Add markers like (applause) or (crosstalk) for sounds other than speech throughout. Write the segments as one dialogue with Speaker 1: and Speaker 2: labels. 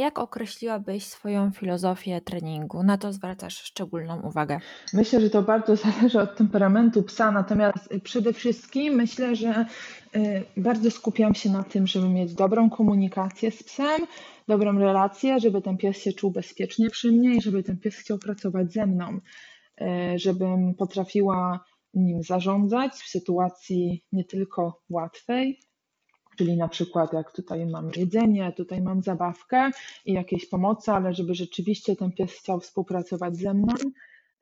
Speaker 1: Jak określiłabyś swoją filozofię treningu? Na to zwracasz szczególną uwagę.
Speaker 2: Myślę, że to bardzo zależy od temperamentu psa, natomiast przede wszystkim myślę, że y, bardzo skupiam się na tym, żeby mieć dobrą komunikację z psem, dobrą relację, żeby ten pies się czuł bezpiecznie przy mnie i żeby ten pies chciał pracować ze mną, y, żebym potrafiła nim zarządzać w sytuacji nie tylko łatwej, czyli na przykład jak tutaj mam jedzenie, tutaj mam zabawkę i jakieś pomocy, ale żeby rzeczywiście ten pies chciał współpracować ze mną,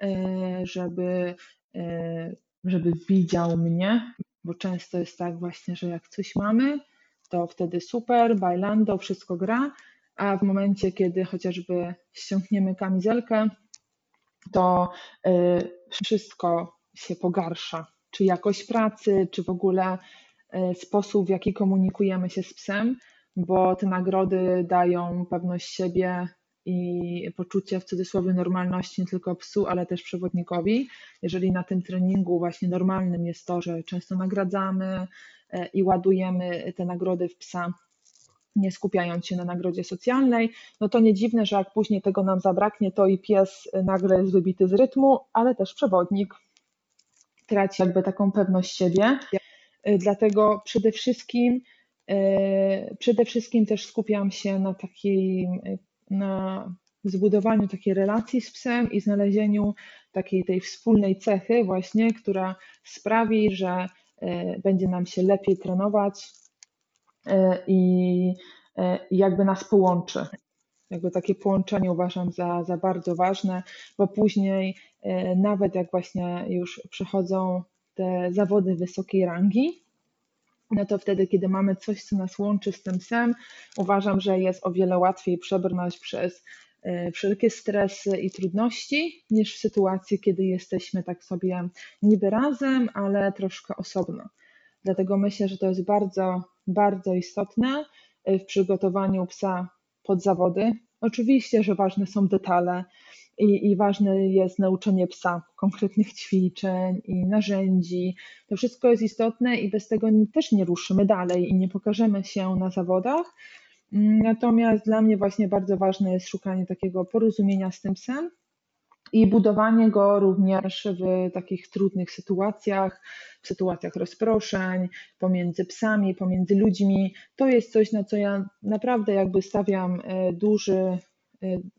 Speaker 2: e, żeby, e, żeby widział mnie, bo często jest tak właśnie, że jak coś mamy, to wtedy super, bailando, wszystko gra, a w momencie, kiedy chociażby ściągniemy kamizelkę, to e, wszystko się pogarsza, czy jakość pracy, czy w ogóle sposób, w jaki komunikujemy się z psem, bo te nagrody dają pewność siebie i poczucie w cudzysłowie normalności nie tylko psu, ale też przewodnikowi. Jeżeli na tym treningu właśnie normalnym jest to, że często nagradzamy e, i ładujemy te nagrody w psa, nie skupiając się na nagrodzie socjalnej, no to nie dziwne, że jak później tego nam zabraknie, to i pies nagle jest wybity z rytmu, ale też przewodnik traci jakby taką pewność siebie. E, dlatego przede wszystkim, e, przede wszystkim też skupiam się na takiej, e, na zbudowaniu takiej relacji z psem i znalezieniu takiej tej wspólnej cechy właśnie, która sprawi, że będzie nam się lepiej trenować i jakby nas połączy. Jakby takie połączenie uważam za, za bardzo ważne, bo później nawet jak właśnie już przechodzą te zawody wysokiej rangi, no to wtedy, kiedy mamy coś, co nas łączy z tym psem, uważam, że jest o wiele łatwiej przebrnąć przez e, wszelkie stresy i trudności, niż w sytuacji, kiedy jesteśmy tak sobie niby razem, ale troszkę osobno. Dlatego myślę, że to jest bardzo, bardzo istotne e, w przygotowaniu psa pod zawody. Oczywiście, że ważne są detale, i, i ważne jest nauczenie psa konkretnych ćwiczeń i narzędzi. To wszystko jest istotne i bez tego też nie ruszymy dalej i nie pokażemy się na zawodach. Natomiast dla mnie właśnie bardzo ważne jest szukanie takiego porozumienia z tym psem i budowanie go również w takich trudnych sytuacjach, w sytuacjach rozproszeń, pomiędzy psami, pomiędzy ludźmi. To jest coś, na co ja naprawdę jakby stawiam e, duży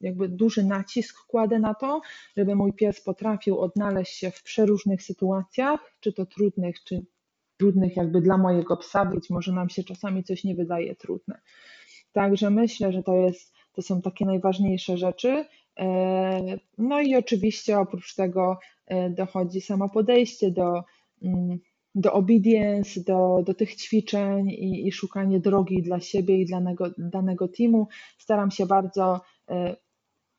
Speaker 2: jakby duży nacisk kładę na to, żeby mój pies potrafił odnaleźć się w przeróżnych sytuacjach, czy to trudnych, czy trudnych jakby dla mojego psa, być może nam się czasami coś nie wydaje trudne. Także myślę, że to, jest, to są takie najważniejsze rzeczy. E, no i oczywiście oprócz tego e, dochodzi samo podejście do, mm, do obedience, do, do tych ćwiczeń i, i szukanie drogi dla siebie i dla danego, danego teamu. Staram się bardzo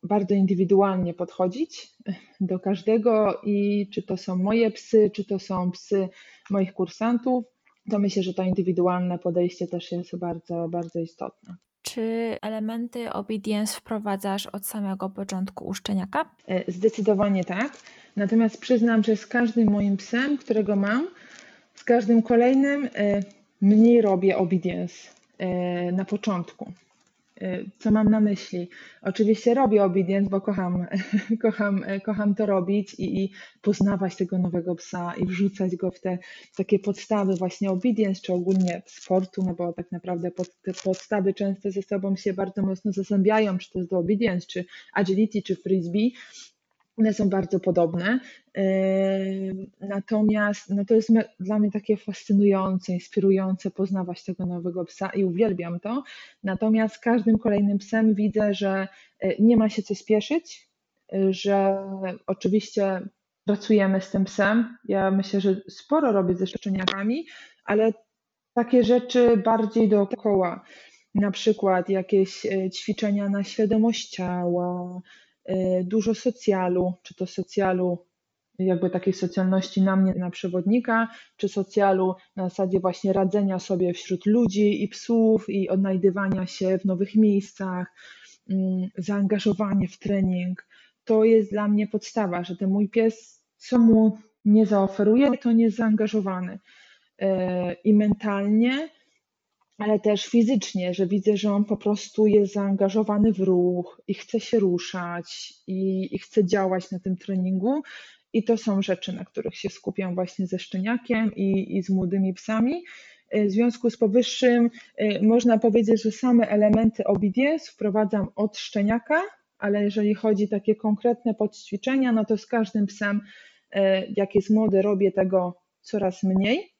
Speaker 2: bardzo indywidualnie podchodzić do każdego i czy to są moje psy, czy to są psy moich kursantów, to myślę, że to indywidualne podejście też jest bardzo, bardzo istotne.
Speaker 1: Czy elementy obedience wprowadzasz od samego początku u szczeniaka?
Speaker 2: E, zdecydowanie tak. Natomiast przyznam, że z każdym moim psem, którego mam, z każdym kolejnym e, mniej robię obedience na początku. Co mam na myśli? Oczywiście robię obedience, bo kocham, (laughs) kocham, kocham to robić i, i poznawać tego nowego psa i wrzucać go w te takie podstawy właśnie obedience, czy ogólnie sportu, no bo tak naprawdę pod, te podstawy często ze sobą się bardzo mocno zazębiają, czy to jest do obedience, czy agility, czy frisbee, one są bardzo podobne. Natomiast no to jest dla mnie takie fascynujące, inspirujące poznawać tego nowego psa i uwielbiam to. Natomiast z każdym kolejnym psem widzę, że e, nie ma się co spieszyć, że oczywiście pracujemy z tym psem. Ja myślę, że sporo robię ze szczeniakami, ale takie rzeczy bardziej dookoła. Na przykład jakieś ćwiczenia na świadomość ciała, dużo socjalu, czy to socjalu jakby takiej socjalności na mnie, na przewodnika, czy socjalu na zasadzie właśnie radzenia sobie wśród ludzi i psów i odnajdywania się w nowych miejscach, mm, zaangażowanie w trening. To jest dla mnie podstawa, że ten mój pies, co mu nie zaoferuje, to nie jest zaangażowany. E, I mentalnie ale też fizycznie, że widzę, że on po prostu jest zaangażowany w ruch i chce się ruszać i, i chce działać na tym treningu. I to są rzeczy, na których się skupiam właśnie ze szczeniakiem i, i z młodymi psami. W związku z powyższym y, można powiedzieć, że same elementy obedience wprowadzam od szczeniaka, ale jeżeli chodzi o takie konkretne podćwiczenia, no to z każdym psem, y, jak jest młody, robię tego coraz mniej.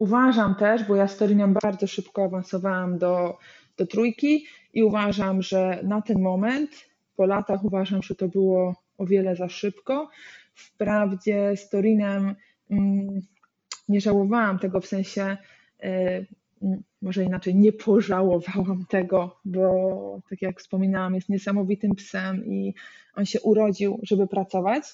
Speaker 2: Y, uważam też, bo ja z Torinem bardzo szybko awansowałam do, do trójki i uważam, że na ten moment, po latach uważam, że to było o wiele za szybko. Wprawdzie z Torinem mm, nie żałowałam tego w sensie, e, może inaczej, nie pożałowałam tego, bo tak jak wspominałam, jest niesamowitym psem i on się urodził, żeby pracować.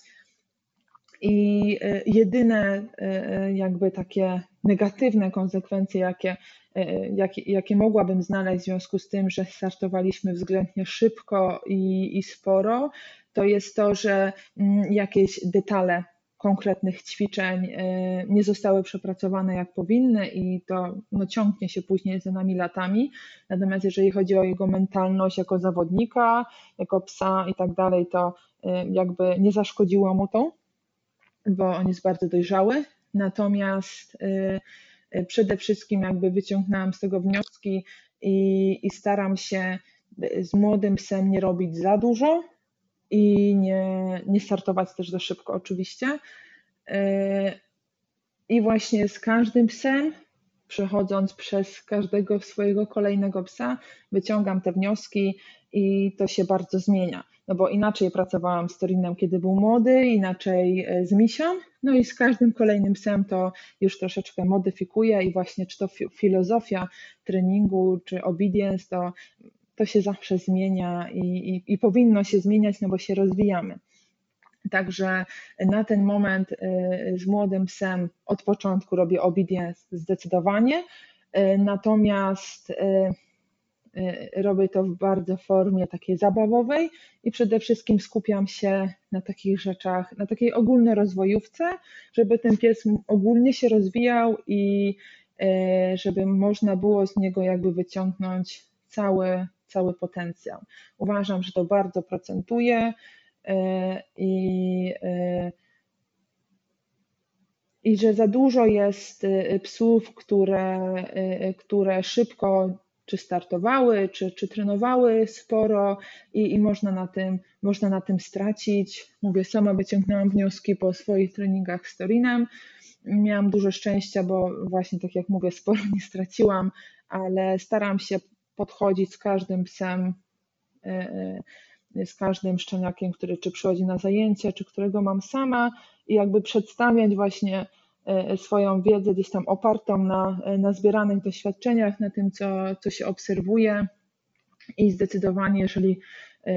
Speaker 2: I e, jedyne e, jakby takie negatywne konsekwencje, jakie, jakie, jakie mogłabym znaleźć w związku z tym, że startowaliśmy względnie szybko i, i sporo, to jest to, że mm, jakieś detale konkretnych ćwiczeń y, nie zostały przepracowane jak powinny i to no, ciągnie się później za nami latami. Natomiast jeżeli chodzi o jego mentalność jako zawodnika, jako psa i tak dalej, to y, jakby nie zaszkodziło mu to, bo on jest bardzo dojrzały. Natomiast y, przede wszystkim jakby wyciągnęłam z tego wnioski i, i staram się z młodym psem nie robić za dużo, i nie, nie startować też za szybko, oczywiście. I właśnie z każdym psem, przechodząc przez każdego swojego kolejnego psa, wyciągam te wnioski i to się bardzo zmienia. No bo inaczej pracowałam z Torinem, kiedy był młody, inaczej e, z Misią, no i z każdym kolejnym psem to już troszeczkę modyfikuję i właśnie czy to filozofia treningu, czy obedience, to to się zawsze zmienia i, i, i powinno się zmieniać, no bo się rozwijamy. Także na ten moment y, z młodym psem od początku robię obedience zdecydowanie, y, natomiast y, robię to w bardzo formie takiej zabawowej i przede wszystkim skupiam się na takich rzeczach, na takiej ogólnorozwojówce, żeby ten pies ogólnie się rozwijał i żeby można było z niego jakby wyciągnąć cały cały potencjał. Uważam, że to bardzo procentuje i, e, i że za dużo jest e, psów, które, które szybko czy startowały, czy, czy trenowały sporo i, i można, na tym, można na tym stracić. Mówię, sama wyciągnęłam wnioski po swoich treningach z Torinem. Miałam dużo szczęścia, bo właśnie tak jak mówię, sporo nie straciłam, ale staram się podchodzić z każdym psem, e, e, z każdym szczeniakiem, który czy przychodzi na zajęcie, czy którego mam sama i jakby przedstawiać właśnie e, swoją wiedzę gdzieś tam opartą na, na zbieranych doświadczeniach, na tym, co, co się obserwuje. I zdecydowanie, jeżeli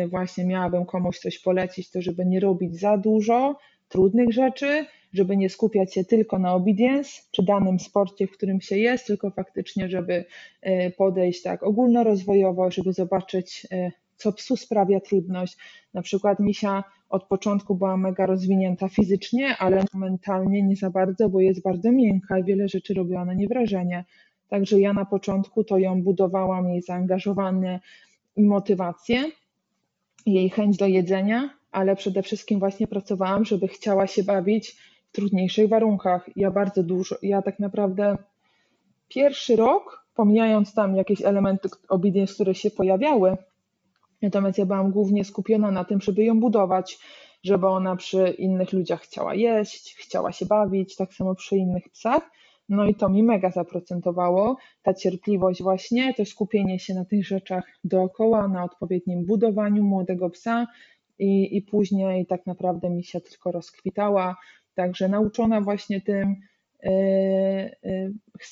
Speaker 2: właśnie miałabym komuś coś polecić, to żeby nie robić za dużo trudnych rzeczy, żeby nie skupiać się tylko na obedience czy danym sporcie, w którym się jest, tylko faktycznie, żeby e, podejść tak ogólnorozwojowo, żeby zobaczyć, e, co psu sprawia trudność. Na przykład Misia od początku była mega rozwinięta fizycznie, ale mentalnie nie za bardzo, bo jest bardzo miękka i wiele rzeczy robiła na nie wrażenie. Także ja na początku to ją budowałam, jej zaangażowanie i motywację, jej chęć do jedzenia, ale przede wszystkim właśnie pracowałam, żeby chciała się bawić w trudniejszych warunkach. Ja bardzo dużo, ja tak naprawdę pierwszy rok, pomijając tam jakieś elementy obedience, które się pojawiały, natomiast ja byłam głównie skupiona na tym, żeby ją budować, żeby ona przy innych ludziach chciała jeść, chciała się bawić, tak samo przy innych psach. No i to mi mega zaprocentowało. Ta cierpliwość, właśnie, to skupienie się na tych rzeczach dookoła, na odpowiednim budowaniu młodego psa i, i później tak naprawdę mi się tylko rozkwitała. Także nauczona właśnie tym, e,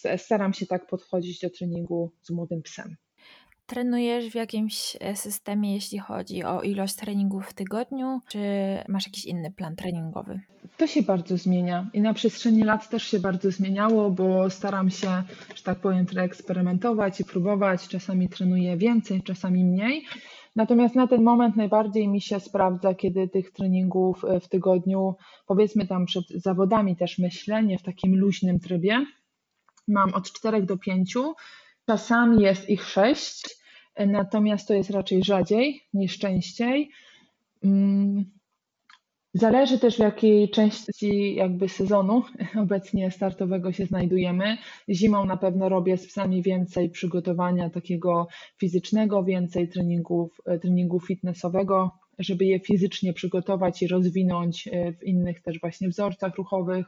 Speaker 2: e, staram się tak podchodzić do treningu z młodym psem.
Speaker 1: Trenujesz w jakimś e, systemie, jeśli chodzi o ilość treningów w tygodniu, czy masz jakiś inny plan treningowy?
Speaker 2: To się bardzo zmienia i na przestrzeni lat też się bardzo zmieniało, bo staram się, że tak powiem, eksperymentować i próbować. Czasami trenuję więcej, czasami mniej. Natomiast na ten moment najbardziej mi się sprawdza, kiedy tych treningów e, w tygodniu, powiedzmy tam przed zawodami też myślę, nie w takim luźnym trybie, mam od 4 do 5, czasami jest ich 6, natomiast to jest raczej rzadziej niż częściej. Mm, Zależy też w jakiej części jakby sezonu (laughs) obecnie startowego się znajdujemy. Zimą na pewno robię z psami więcej przygotowania takiego fizycznego, więcej treningów, e, treningu fitnessowego, żeby je fizycznie przygotować i rozwinąć e, w innych też właśnie wzorcach ruchowych.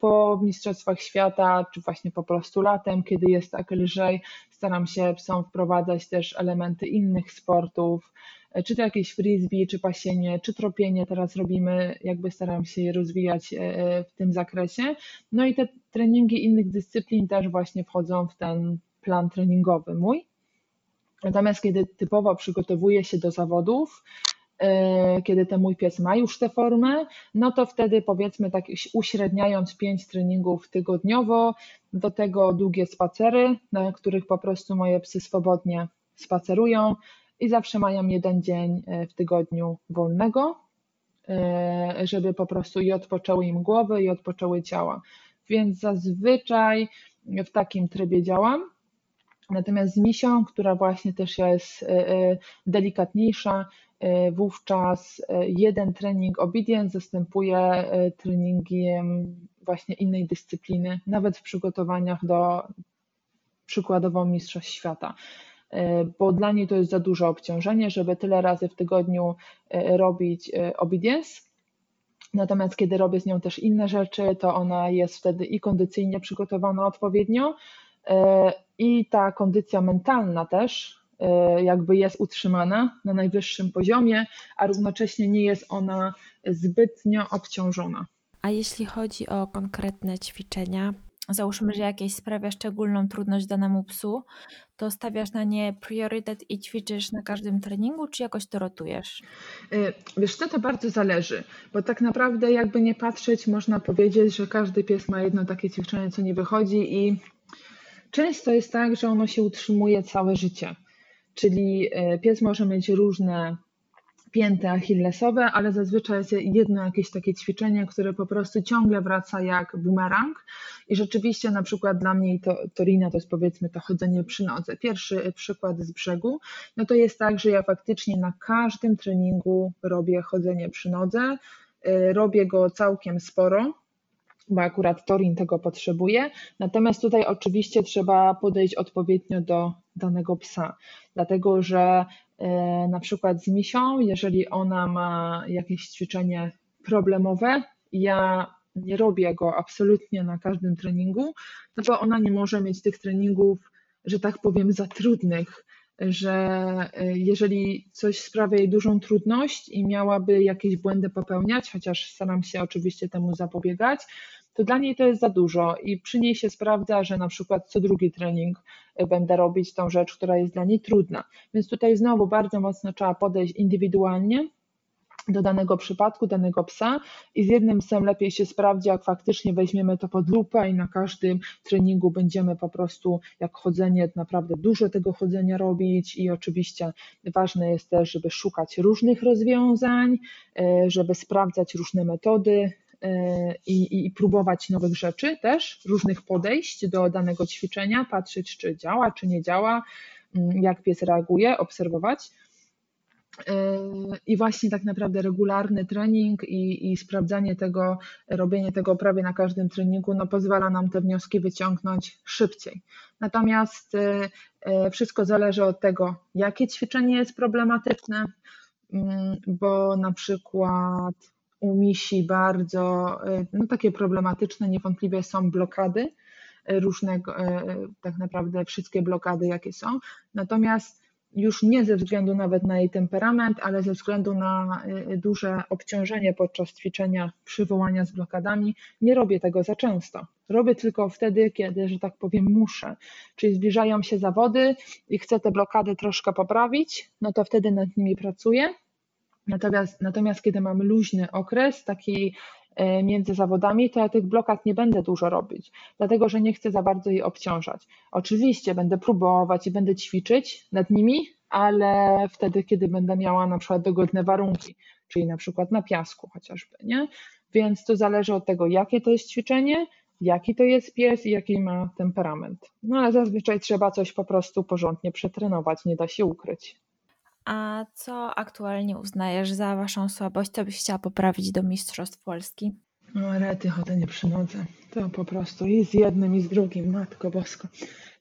Speaker 2: E, po Mistrzostwach Świata, czy właśnie po prostu latem, kiedy jest tak lżej, staram się psom wprowadzać też elementy innych sportów, czy to jakieś frisbee, czy pasienie, czy tropienie teraz robimy, jakby staram się je rozwijać e, e, w tym zakresie. No i te treningi innych dyscyplin też właśnie wchodzą w ten plan treningowy mój. Natomiast kiedy typowo przygotowuję się do zawodów, e, kiedy ten mój pies ma już tę formę, no to wtedy powiedzmy tak uśredniając 5 treningów tygodniowo, do tego długie spacery, na których po prostu moje psy swobodnie spacerują, i zawsze mają jeden dzień e, w tygodniu wolnego, e, żeby po prostu i odpoczęły im głowy, i odpoczęły ciała. Więc zazwyczaj w takim trybie działam. Natomiast z misią, która właśnie też jest e, delikatniejsza, wówczas jeden trening obedience zastępuje treningiem właśnie innej dyscypliny, nawet w przygotowaniach do przykładowo Mistrzostw Świata. Bo dla niej to jest za duże obciążenie, żeby tyle razy w tygodniu robić obedience. Natomiast kiedy robię z nią też inne rzeczy, to ona jest wtedy i kondycyjnie przygotowana odpowiednio, i ta kondycja mentalna też jakby jest utrzymana na najwyższym poziomie, a równocześnie nie jest ona zbytnio obciążona.
Speaker 1: A jeśli chodzi o konkretne ćwiczenia, załóżmy, że jakieś sprawia szczególną trudność danemu psu, to stawiasz na nie priorytet i ćwiczysz na każdym treningu, czy jakoś to rotujesz?
Speaker 2: Y, wiesz co, to bardzo zależy, bo tak naprawdę jakby nie patrzeć, można powiedzieć, że każdy pies ma jedno takie ćwiczenie, co nie wychodzi i często jest tak, że ono się utrzymuje całe życie. Czyli y, pies może mieć różne pięty achillesowe, ale zazwyczaj jest jedno jakieś takie ćwiczenie, które po prostu ciągle wraca jak bumerang i rzeczywiście na przykład dla mnie to Torina to jest powiedzmy to chodzenie przy nodze. Pierwszy przykład z brzegu, no to jest tak, że ja faktycznie na każdym treningu robię chodzenie przy nodze, y, robię go całkiem sporo, bo akurat Torin tego potrzebuje. Natomiast tutaj oczywiście trzeba podejść odpowiednio do danego psa, dlatego że E, na przykład z misią, jeżeli ona ma jakieś ćwiczenie problemowe, ja nie robię go absolutnie na każdym treningu, no bo ona nie może mieć tych treningów, że tak powiem, za trudnych, że e, jeżeli coś sprawia jej dużą trudność i miałaby jakieś błędy popełniać, chociaż staram się oczywiście temu zapobiegać, to dla niej to jest za dużo i przy niej się sprawdza, że na przykład co drugi trening e, będę robić tą rzecz, która jest dla niej trudna. Więc tutaj znowu bardzo mocno trzeba podejść indywidualnie do danego przypadku, danego psa i z jednym psem lepiej się sprawdzi, jak faktycznie weźmiemy to pod lupę i na każdym treningu będziemy po prostu jak chodzenie, naprawdę dużo tego chodzenia robić i oczywiście ważne jest też, żeby szukać różnych rozwiązań, e, żeby sprawdzać różne metody, i, i próbować nowych rzeczy też, różnych podejść do danego ćwiczenia, patrzeć, czy działa, czy nie działa, mm, jak pies reaguje, obserwować. I właśnie tak naprawdę regularny trening i, i, sprawdzanie tego, robienie tego prawie na każdym treningu, no pozwala nam te wnioski wyciągnąć szybciej. Natomiast e, wszystko zależy od tego, jakie ćwiczenie jest problematyczne, mm, bo na przykład misi bardzo y, no, takie problematyczne niewątpliwie są blokady y, różnego, y, tak naprawdę wszystkie blokady jakie są. Natomiast już nie ze względu nawet na jej temperament, ale ze względu na duże obciążenie podczas ćwiczenia przywołania z blokadami, nie robię tego za często. Robię tylko wtedy, kiedy, że tak powiem, muszę. Czyli zbliżają się zawody i chcę te blokady troszkę poprawić, no to wtedy nad nimi pracuję Natomiast, natomiast kiedy mamy luźny okres, taki e, między zawodami, to ja tych blokad nie będę dużo robić, dlatego że nie chcę za bardzo jej obciążać. Oczywiście będę próbować i będę ćwiczyć nad nimi, ale wtedy, kiedy będę miała na przykład dogodne warunki, czyli na przykład na piasku chociażby, nie? Więc to zależy od tego, jakie to jest ćwiczenie, jaki to jest pies i jaki ma temperament. No ale zazwyczaj trzeba coś po prostu porządnie przetrenować, nie da się ukryć.
Speaker 1: A co aktualnie uznajesz za waszą słabość? Co byś chciała poprawić do Mistrzostw Polski?
Speaker 2: No rety, chodzenie przy nodze. To po prostu i z jednym i z drugim, Matko Bosko.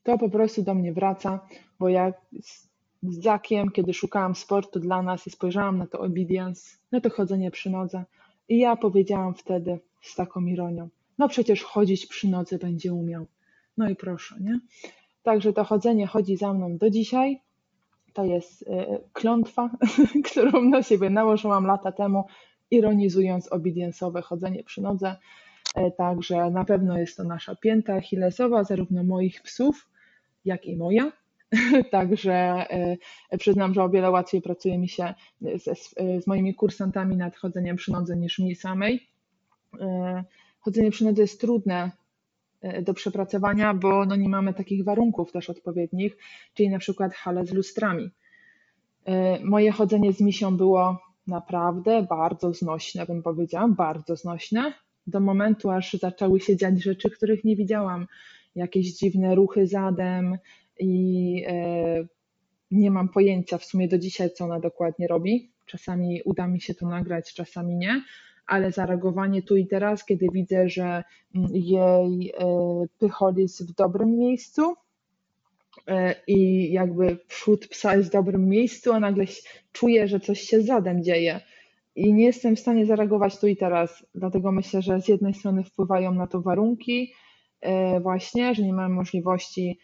Speaker 2: To po prostu do mnie wraca, bo jak z, z Zakiem, kiedy szukałam sportu dla nas i spojrzałam na to obedience, na to chodzenie przy nodze i ja powiedziałam wtedy z taką ironią, no przecież chodzić przy nodze będzie umiał. No i proszę, nie? Także to chodzenie chodzi za mną do dzisiaj. To jest e, klątwa, (laughs) którą na siebie nałożyłam lata temu, ironizując obediensowe chodzenie przy nodze. E, także na pewno jest to nasza pięta achillesowa, zarówno moich psów, jak i moja. (laughs) Także e, przyznam, że o wiele łatwiej pracuje mi się z, z moimi kursantami nad chodzeniem przy nodze niż mi samej. Chodzenie przy nodze jest trudne do przepracowania, bo no nie mamy takich warunków też odpowiednich, czyli na przykład hale z lustrami. Moje chodzenie z misią było naprawdę bardzo znośne, bym powiedziała, bardzo znośne, do momentu, aż zaczęły się dziać rzeczy, których nie widziałam. Jakieś dziwne ruchy zadem i e, nie mam pojęcia w sumie do dzisiaj, co ona dokładnie robi. Czasami uda mi się to nagrać, czasami nie, ale zareagowanie tu i teraz, kiedy widzę, że mm, jej e, pychol jest w dobrym miejscu, e, i jakby przód psa jest w dobrym miejscu, a nagle czuję, że coś się zadem dzieje i nie jestem w stanie zareagować tu i teraz. Dlatego myślę, że z jednej strony wpływają na to warunki, e, właśnie, że nie mamy możliwości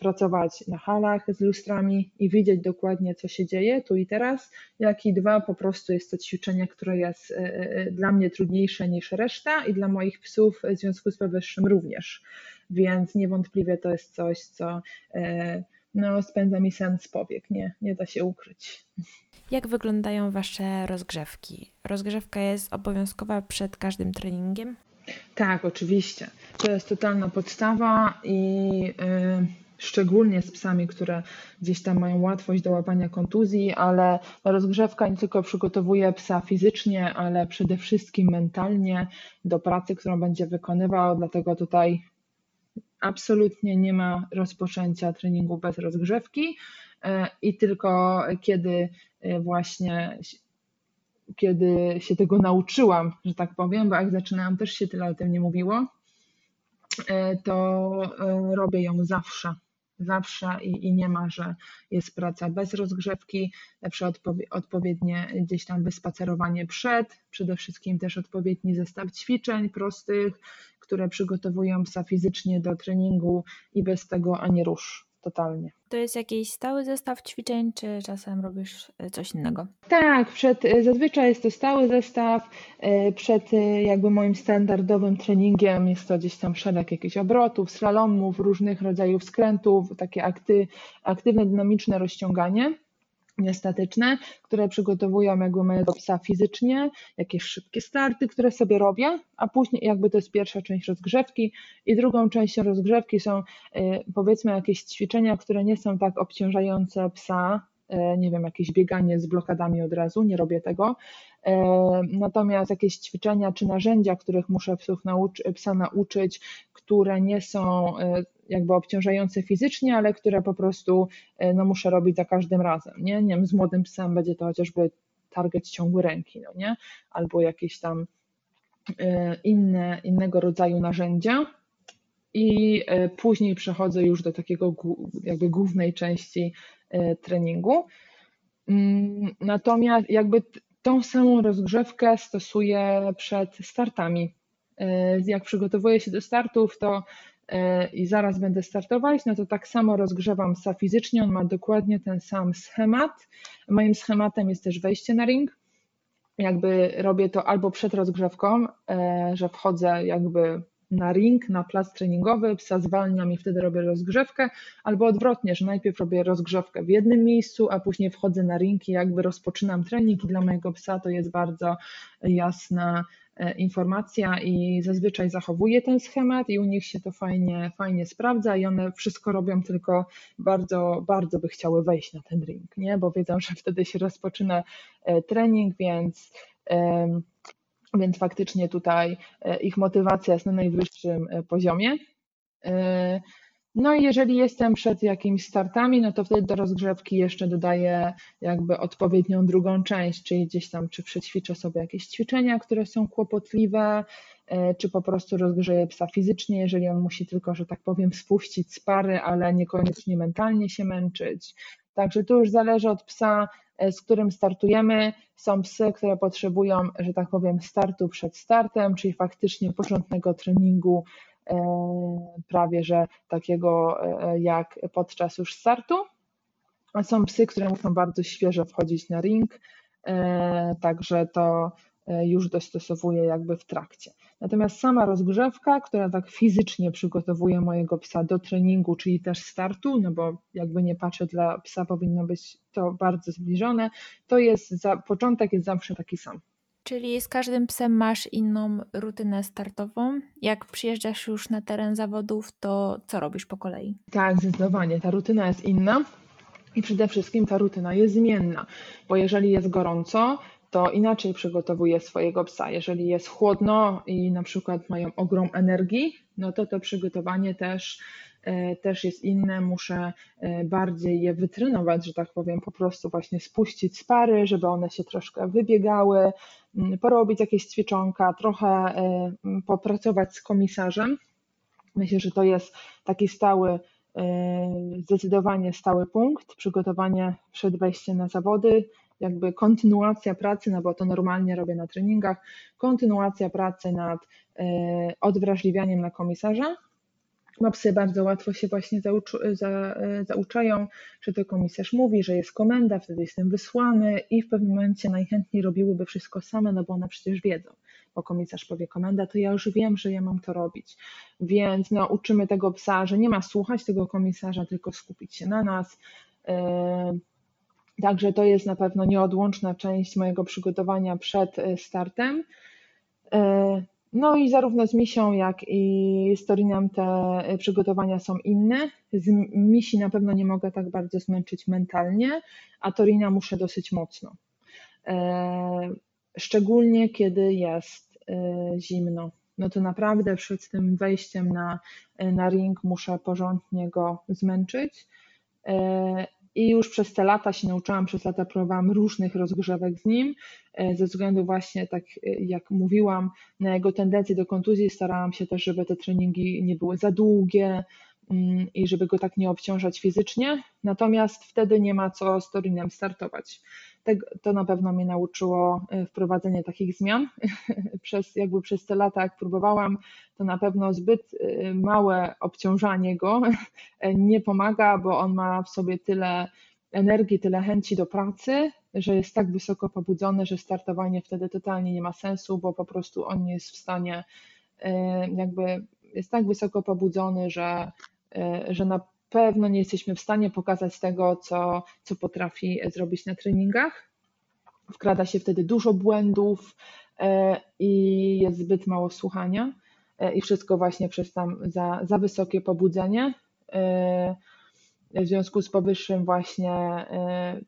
Speaker 2: pracować na halach z lustrami i widzieć dokładnie, co się dzieje tu i teraz, jak i dwa, po prostu jest to ćwiczenie, które jest e, dla mnie trudniejsze niż reszta i dla moich psów w związku z powyższym również. Więc niewątpliwie to jest coś, co no, spędza mi sen powiek, nie, nie da się ukryć.
Speaker 1: Jak wyglądają Wasze rozgrzewki? Rozgrzewka jest obowiązkowa przed każdym treningiem?
Speaker 2: Tak, oczywiście. To jest totalna podstawa i yy, szczególnie z psami, które gdzieś tam mają łatwość do łapania kontuzji, ale rozgrzewka nie tylko przygotowuje psa fizycznie, ale przede wszystkim mentalnie do pracy, którą będzie wykonywał, dlatego tutaj absolutnie nie ma rozpoczęcia treningu bez rozgrzewki e, i tylko kiedy e, właśnie kiedy się tego nauczyłam, że tak powiem, bo jak zaczynałam też się tyle o tym nie mówiło, e, to robię ją zawsze. Zawsze i, i nie ma, że jest praca bez rozgrzewki, lepsze odpowiednie gdzieś tam wyspacerowanie przed, przede wszystkim też odpowiedni zestaw ćwiczeń prostych, które przygotowują psa fizycznie do treningu i bez tego ani rusz totalnie.
Speaker 1: To jest jakiś stały zestaw ćwiczeń, czy czasem robisz e, coś innego?
Speaker 2: Tak, przed, e, zazwyczaj jest to stały zestaw. E, przed jakby moim standardowym treningiem jest to gdzieś tam szereg jakichś obrotów, slalomów, różnych rodzajów skrętów, takie akty, aktywne, dynamiczne rozciąganie niestatyczne, które przygotowują jakby mojego psa fizycznie, jakieś szybkie starty, które sobie robię, a później jakby to jest pierwsza część rozgrzewki i drugą częścią rozgrzewki są y, powiedzmy jakieś ćwiczenia, które nie są tak obciążające psa, y, nie wiem, jakieś bieganie z blokadami od razu, nie robię tego, y, natomiast jakieś ćwiczenia czy narzędzia, których muszę psów nauczy, psa nauczyć, które nie są jakby obciążające fizycznie, ale które po prostu e, no, muszę robić za każdym razem. Nie? nie wiem, z młodym psem będzie to chociażby target ciągu ręki, no nie? albo jakieś tam e, inne, innego rodzaju narzędzia. I e, później przechodzę już do takiego jakby głównej części treningu. Mm, natomiast jakby tą samą rozgrzewkę stosuję przed startami. Jak przygotowuję się do startów, to E, i zaraz będę startować, no to tak samo rozgrzewam psa fizycznie, on ma dokładnie ten sam schemat. Moim schematem jest też wejście na ring. Jakby robię to albo przed rozgrzewką, e, że wchodzę jakby na ring, na plac treningowy, psa zwalniam i wtedy robię rozgrzewkę, albo odwrotnie, że najpierw robię rozgrzewkę w jednym miejscu, a później wchodzę na ring i jakby rozpoczynam trening i dla mojego psa to jest bardzo jasna E, informacja i zazwyczaj zachowuje ten schemat i u nich się to fajnie, fajnie sprawdza i one wszystko robią, tylko bardzo, bardzo by chciały wejść na ten ring, nie? bo wiedzą, że wtedy się rozpoczyna e, trening, więc więc faktycznie tutaj ich motywacja jest na najwyższym poziomie. No i jeżeli jestem przed jakimiś startami, no to wtedy do rozgrzewki jeszcze dodaję jakby odpowiednią drugą część, czyli gdzieś tam czy przećwiczę sobie jakieś ćwiczenia, które są kłopotliwe, e, czy po prostu rozgrzeję psa fizycznie, jeżeli on musi tylko, że tak powiem, spuścić z pary, ale niekoniecznie mentalnie się męczyć. Także tu już zależy od psa, e, z którym startujemy. Są psy, które potrzebują, że tak powiem, startu przed startem, czyli faktycznie porządnego treningu prawie że takiego e, jak podczas już startu. Są psy, które muszą bardzo świeżo wchodzić na ring, e, także to już dostosowuję jakby w trakcie. Natomiast sama rozgrzewka, która tak fizycznie przygotowuje mojego psa do treningu, czyli też startu, no bo jakby nie patrzę, dla psa powinno być to bardzo zbliżone, to jest za, początek jest zawsze taki sam.
Speaker 1: Czyli z każdym psem masz inną rutynę startową. Jak przyjeżdżasz już na teren zawodów, to co robisz po kolei?
Speaker 2: Tak, zdecydowanie. Ta rutyna jest inna i przede wszystkim ta rutyna jest zmienna, bo jeżeli jest gorąco, to inaczej przygotowuję swojego psa. Jeżeli jest chłodno i na przykład mają ogrom energii, no to to przygotowanie też też jest inne, muszę e, bardziej je wytrenować, że tak powiem, po prostu właśnie spuścić z pary, żeby one się troszkę wybiegały, porobić jakieś ćwiczonka, trochę e, popracować z komisarzem. Myślę, że to jest taki stały, zdecydowanie stały punkt, przygotowanie przed wejściem na zawody, jakby kontynuacja pracy, no bo to normalnie robię na treningach, kontynuacja pracy nad odwrażliwianiem na komisarza, Mopsy bardzo łatwo się właśnie zaucz, za, zauczają, że to komisarz mówi, że jest komenda, wtedy jestem wysłany i w pewnym momencie najchętniej robiłyby wszystko same, no bo one przecież wiedzą. Bo komisarz powie komenda, to ja już wiem, że ja mam to robić. Więc no, uczymy tego psa, że nie ma słuchać tego komisarza, tylko skupić się na nas. E, także to jest na pewno nieodłączna część mojego przygotowania przed e, startem. E, no i zarówno z misią, jak i z Torinem te przygotowania są inne. Z misi na pewno nie mogę tak bardzo zmęczyć mentalnie, a Torina muszę dosyć mocno. E, szczególnie kiedy jest e, zimno. No to naprawdę przed tym wejściem na, na ring muszę porządnie go zmęczyć. I już przez te lata się nauczyłam, przez lata próbowałam różnych rozgrzewek z nim, e, ze względu właśnie, tak e, jak mówiłam, na jego tendencje do kontuzji. Starałam się też, żeby te treningi nie były za długie, mm, i żeby go tak nie obciążać fizycznie, natomiast wtedy nie ma co z Torinem startować to na pewno mnie nauczyło e, wprowadzenie takich zmian. (laughs) przez, jakby przez te lata, jak próbowałam, to na pewno zbyt e, małe obciążanie go e, nie pomaga, bo on ma w sobie tyle energii, tyle chęci do pracy, że jest tak wysoko pobudzony, że startowanie wtedy totalnie nie ma sensu, bo po prostu on nie jest w stanie, jakby jest tak wysoko pobudzony, że, że na pewno nie jesteśmy w stanie pokazać tego, co, co potrafi zrobić na treningach. Wkrada się wtedy dużo błędów e, i jest zbyt mało słuchania e, i wszystko właśnie przez tam za, za wysokie pobudzenie. E, w związku z powyższym właśnie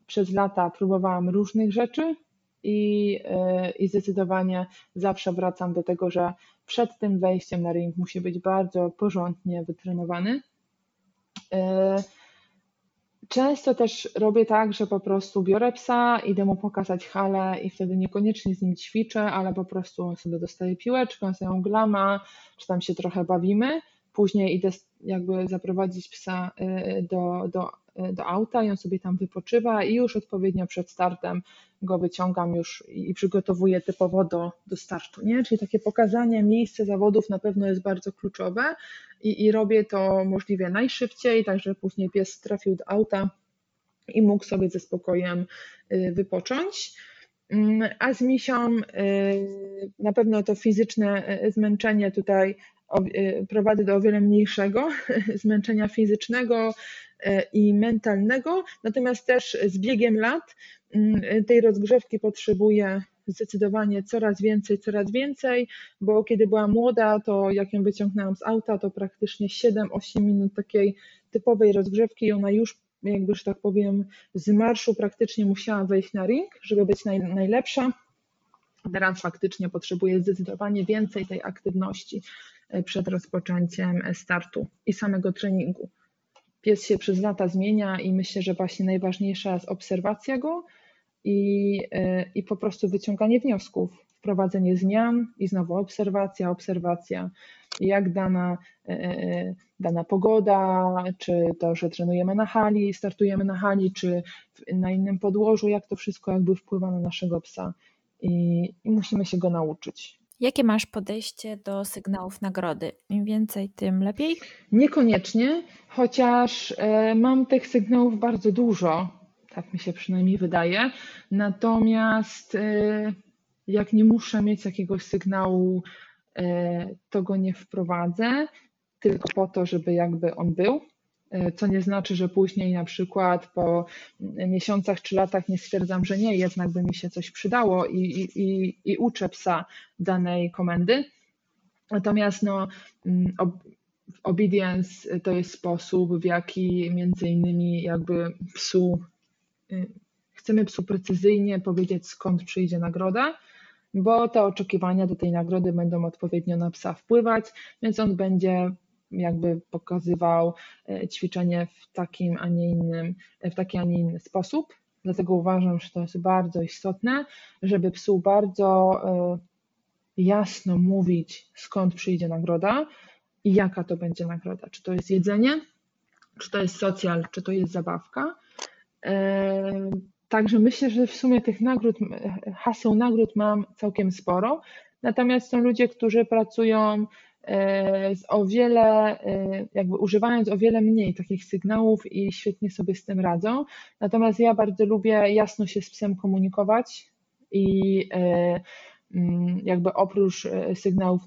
Speaker 2: przez lata próbowałam różnych rzeczy i, i zdecydowanie zawsze wracam do tego, że przed tym wejściem na ring musi być bardzo porządnie wytrenowany. E, często też robię tak, że po prostu biorę psa, idę mu pokazać halę i wtedy niekoniecznie z nim ćwiczę, ale po prostu sobie dostaje piłeczkę, sobie glama, czy tam się trochę bawimy. Później idę jakby zaprowadzić psa e, do, do do auta i on sobie tam wypoczywa i już odpowiednio przed startem go wyciągam już i przygotowuję typowo do, do startu, nie? Czyli takie pokazanie miejsca zawodów na pewno jest bardzo kluczowe i, i robię to możliwie najszybciej, tak żeby później pies trafił do auta i mógł sobie ze spokojem y, wypocząć. Mm, a z misią y, na pewno to fizyczne y, zmęczenie tutaj prowadzi do o wiele mniejszego (laughs) zmęczenia fizycznego, i mentalnego, natomiast też z biegiem lat mm, tej rozgrzewki potrzebuję zdecydowanie coraz więcej, coraz więcej, bo kiedy była młoda, to jak ją wyciągnęłam z auta, to praktycznie 7-8 minut takiej typowej rozgrzewki i ona już jakby, że tak powiem, z marszu praktycznie musiała wejść na ring, żeby być naj, najlepsza. Teraz faktycznie potrzebuje zdecydowanie więcej tej aktywności e, przed rozpoczęciem startu i samego treningu. Pies się przez lata zmienia i myślę, że właśnie najważniejsza jest obserwacja go i, e, i po prostu wyciąganie wniosków, wprowadzenie zmian i znowu obserwacja, obserwacja, jak dana, e, dana pogoda, czy to, że trenujemy na hali, startujemy na hali, czy na innym podłożu, jak to wszystko jakby wpływa na naszego psa i, i musimy się go nauczyć.
Speaker 1: Jakie masz podejście do sygnałów nagrody? Im więcej, tym lepiej?
Speaker 2: Niekoniecznie, chociaż e, mam tych sygnałów bardzo dużo, tak mi się przynajmniej wydaje. Natomiast e, jak nie muszę mieć jakiegoś sygnału, e, to go nie wprowadzę, tylko po to, żeby jakby on był. E, co nie znaczy, że później na przykład po miesiącach czy latach nie stwierdzam, że nie, jednak by mi się coś przydało i, i, i, i uczę psa danej komendy. Natomiast no, mm, obedience to jest sposób, w jaki między innymi jakby psu, y, chcemy psu precyzyjnie powiedzieć skąd przyjdzie nagroda, bo te oczekiwania do tej nagrody będą odpowiednio na psa wpływać, więc on będzie jakby pokazywał e, ćwiczenie w takim, a nie innym, w taki, a nie inny sposób. Dlatego uważam, że to jest bardzo istotne, żeby psu bardzo e, jasno mówić, skąd przyjdzie nagroda i jaka to będzie nagroda. Czy to jest jedzenie, czy to jest socjal, czy to jest zabawka. E, także myślę, że w sumie tych nagród, haseł nagród mam całkiem sporo. Natomiast są ludzie, którzy pracują z o wiele, e, jakby używając o wiele mniej takich sygnałów i świetnie sobie z tym radzą. Natomiast ja bardzo lubię jasno się z psem komunikować i e, mm, jakby oprócz e, sygnałów,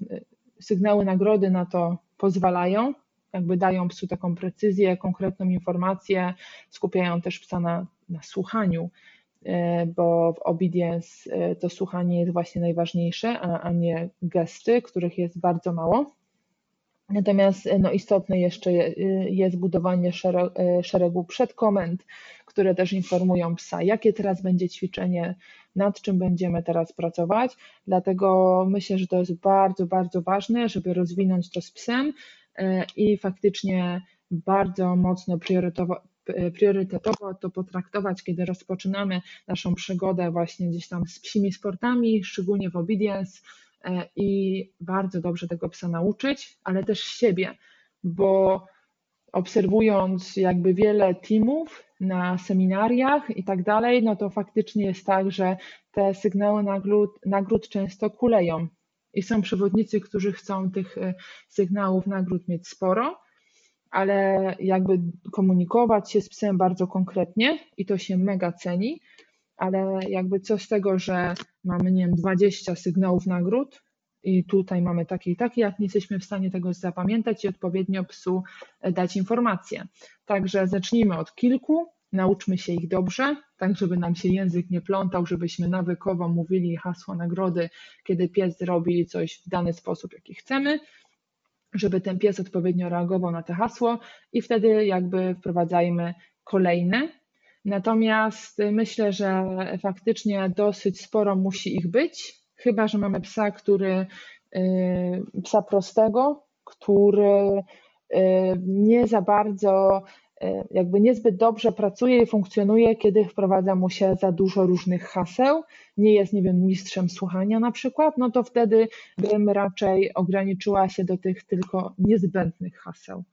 Speaker 2: sygnały nagrody na to pozwalają, jakby dają psu taką precyzję, konkretną informację, skupiają też psa na, na słuchaniu, bo w obedience to słuchanie jest właśnie najważniejsze, a, a nie gesty, których jest bardzo mało. Natomiast no, istotne jeszcze jest budowanie e, szeregu przedkomend, które też informują psa, jakie teraz będzie ćwiczenie, nad czym będziemy teraz pracować. Dlatego myślę, że to jest bardzo, bardzo ważne, żeby rozwinąć to z psem e, i faktycznie bardzo mocno e, priorytetowo to potraktować, kiedy rozpoczynamy naszą przygodę właśnie gdzieś tam z psimi sportami, szczególnie w obedience E, i bardzo dobrze tego psa nauczyć, ale też siebie, bo obserwując jakby wiele teamów na seminariach i tak dalej, no to faktycznie jest tak, że te sygnały nagród, nagród często kuleją. I są przewodnicy, którzy chcą tych e, sygnałów nagród mieć sporo, ale jakby komunikować się z psem bardzo konkretnie i to się mega ceni, ale jakby co z tego, że mamy, nie wiem, 20 sygnałów nagród i tutaj mamy takie i takie, jak nie jesteśmy w stanie tego zapamiętać i odpowiednio psu e, dać informacje. Także zacznijmy od kilku, nauczmy się ich dobrze, tak żeby nam się język nie plątał, żebyśmy nawykowo mówili hasła nagrody, kiedy pies robi coś w dany sposób, jaki chcemy, żeby ten pies odpowiednio reagował na to hasło i wtedy jakby wprowadzajmy kolejne, Natomiast myślę, że faktycznie dosyć sporo musi ich być, chyba że mamy psa, który y, psa prostego, który y, nie za bardzo, jakby niezbyt dobrze pracuje i funkcjonuje, kiedy wprowadza mu się za dużo różnych haseł, nie jest, nie wiem, mistrzem słuchania na przykład, no to wtedy bym raczej ograniczyła się do tych tylko niezbędnych haseł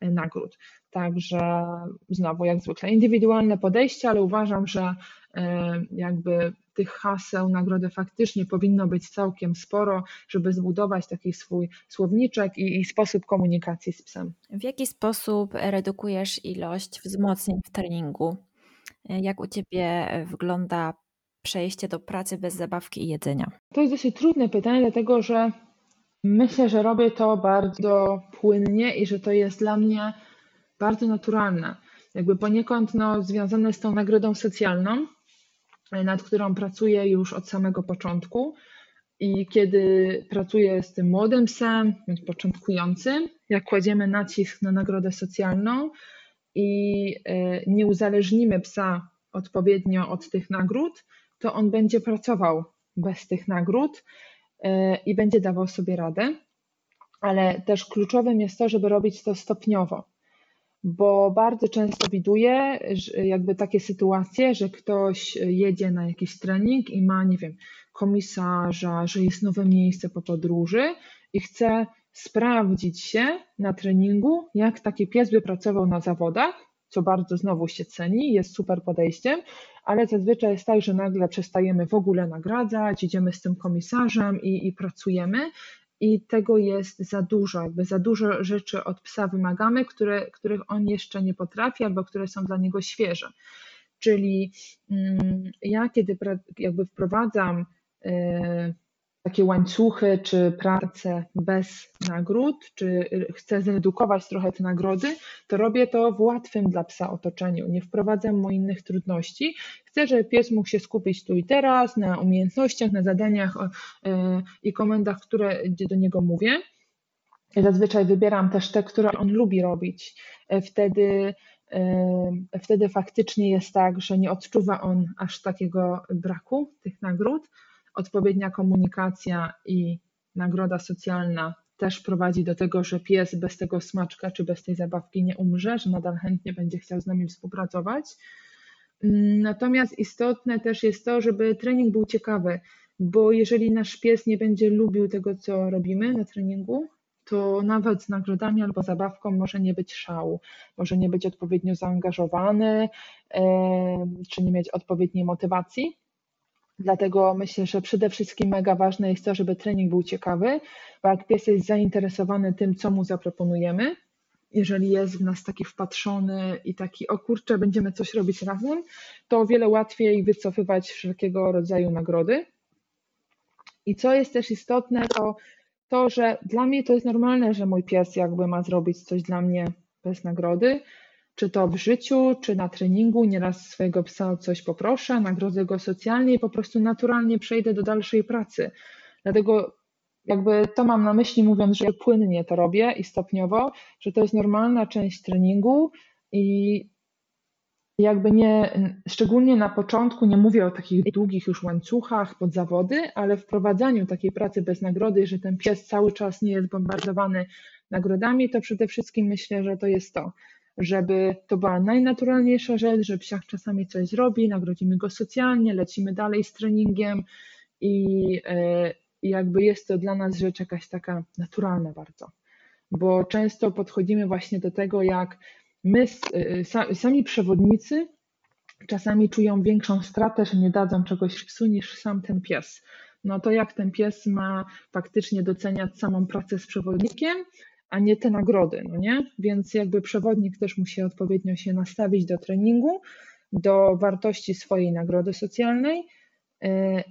Speaker 2: nagród. Także znowu, jak zwykle, indywidualne podejście, ale uważam, że e, jakby tych haseł nagrody faktycznie powinno być całkiem sporo, żeby zbudować taki swój słowniczek i, i sposób komunikacji z psem.
Speaker 1: W jaki sposób redukujesz ilość wzmocnień w treningu? Jak u Ciebie wygląda przejście do pracy bez zabawki i jedzenia?
Speaker 2: To jest dosyć trudne pytanie, dlatego że myślę, że robię to bardzo płynnie i że to jest dla mnie bardzo naturalne. Jakby poniekąd no, związane z tą nagrodą socjalną, nad którą pracuję już od samego początku. I kiedy pracuję z tym młodym psem, początkującym, jak kładziemy nacisk na nagrodę socjalną i e, nie uzależnimy psa odpowiednio od tych nagród, to on będzie pracował bez tych nagród i będzie dawał sobie radę. Ale też kluczowym jest to, żeby robić to stopniowo bo bardzo często widuję jakby takie sytuacje, że ktoś jedzie na jakiś trening i ma, nie wiem, komisarza, że jest nowe miejsce po podróży i chce sprawdzić się na treningu, jak taki pies by pracował na zawodach, co bardzo znowu się ceni, jest super podejściem, ale zazwyczaj jest tak, że nagle przestajemy w ogóle nagradzać, idziemy z tym komisarzem i, i pracujemy, i tego jest za dużo, jakby za dużo rzeczy od psa wymagamy, które, których on jeszcze nie potrafi albo które są dla niego świeże. Czyli mm, ja, kiedy jakby wprowadzam y, takie łańcuchy, czy pracę bez nagród, czy chcę zredukować trochę te nagrody, to robię to w łatwym dla psa otoczeniu. Nie wprowadzam mu innych trudności. Chcę, żeby pies mógł się skupić tu i teraz, na umiejętnościach, na zadaniach e, i komendach, które do niego mówię. Zazwyczaj wybieram też te, które on lubi robić. E, wtedy e, wtedy faktycznie jest tak, że nie odczuwa on aż takiego braku tych nagród, odpowiednia komunikacja i nagroda socjalna też prowadzi do tego, że pies bez tego smaczka czy bez tej zabawki nie umrze, że nadal chętnie będzie chciał z nami współpracować. Natomiast istotne też jest to, żeby trening był ciekawy, bo jeżeli nasz pies nie będzie lubił tego, co robimy na treningu, to nawet z nagrodami albo zabawką może nie być szału, może nie być odpowiednio zaangażowany, czy nie mieć odpowiedniej motywacji. Dlatego myślę, że przede wszystkim mega ważne jest to, żeby trening był ciekawy, bo jak pies jest zainteresowany tym, co mu zaproponujemy, jeżeli jest w nas taki wpatrzony i taki, o kurczę, będziemy coś robić razem, to o wiele łatwiej wycofywać wszelkiego rodzaju nagrody. I co jest też istotne, to to, że dla mnie to jest normalne, że mój pies jakby ma zrobić coś dla mnie bez nagrody, czy to w życiu, czy na treningu, nieraz swojego psa o coś poproszę, nagrodzę go socjalnie i po prostu naturalnie przejdę do dalszej pracy. Dlatego jakby to mam na myśli, mówiąc, że płynnie to robię i stopniowo, że to jest normalna część treningu i jakby nie, szczególnie na początku, nie mówię o takich długich już łańcuchach pod zawody, ale wprowadzaniu takiej pracy bez nagrody, że ten pies cały czas nie jest bombardowany nagrodami, to przede wszystkim myślę, że to jest to, żeby to była najnaturalniejsza rzecz, że psiak czasami coś zrobi, nagrodzimy go socjalnie, lecimy dalej z treningiem i, e, i jakby jest to dla nas rzecz jakaś taka naturalna bardzo. Bo często podchodzimy właśnie do tego, jak my, e, sami przewodnicy, czasami czują większą stratę, że nie dadzą czegoś psu niż sam ten pies. No to jak ten pies ma faktycznie doceniać samą pracę z przewodnikiem, a nie te nagrody, no nie? Więc jakby przewodnik też musi odpowiednio się nastawić do treningu, do wartości swojej nagrody socjalnej yy,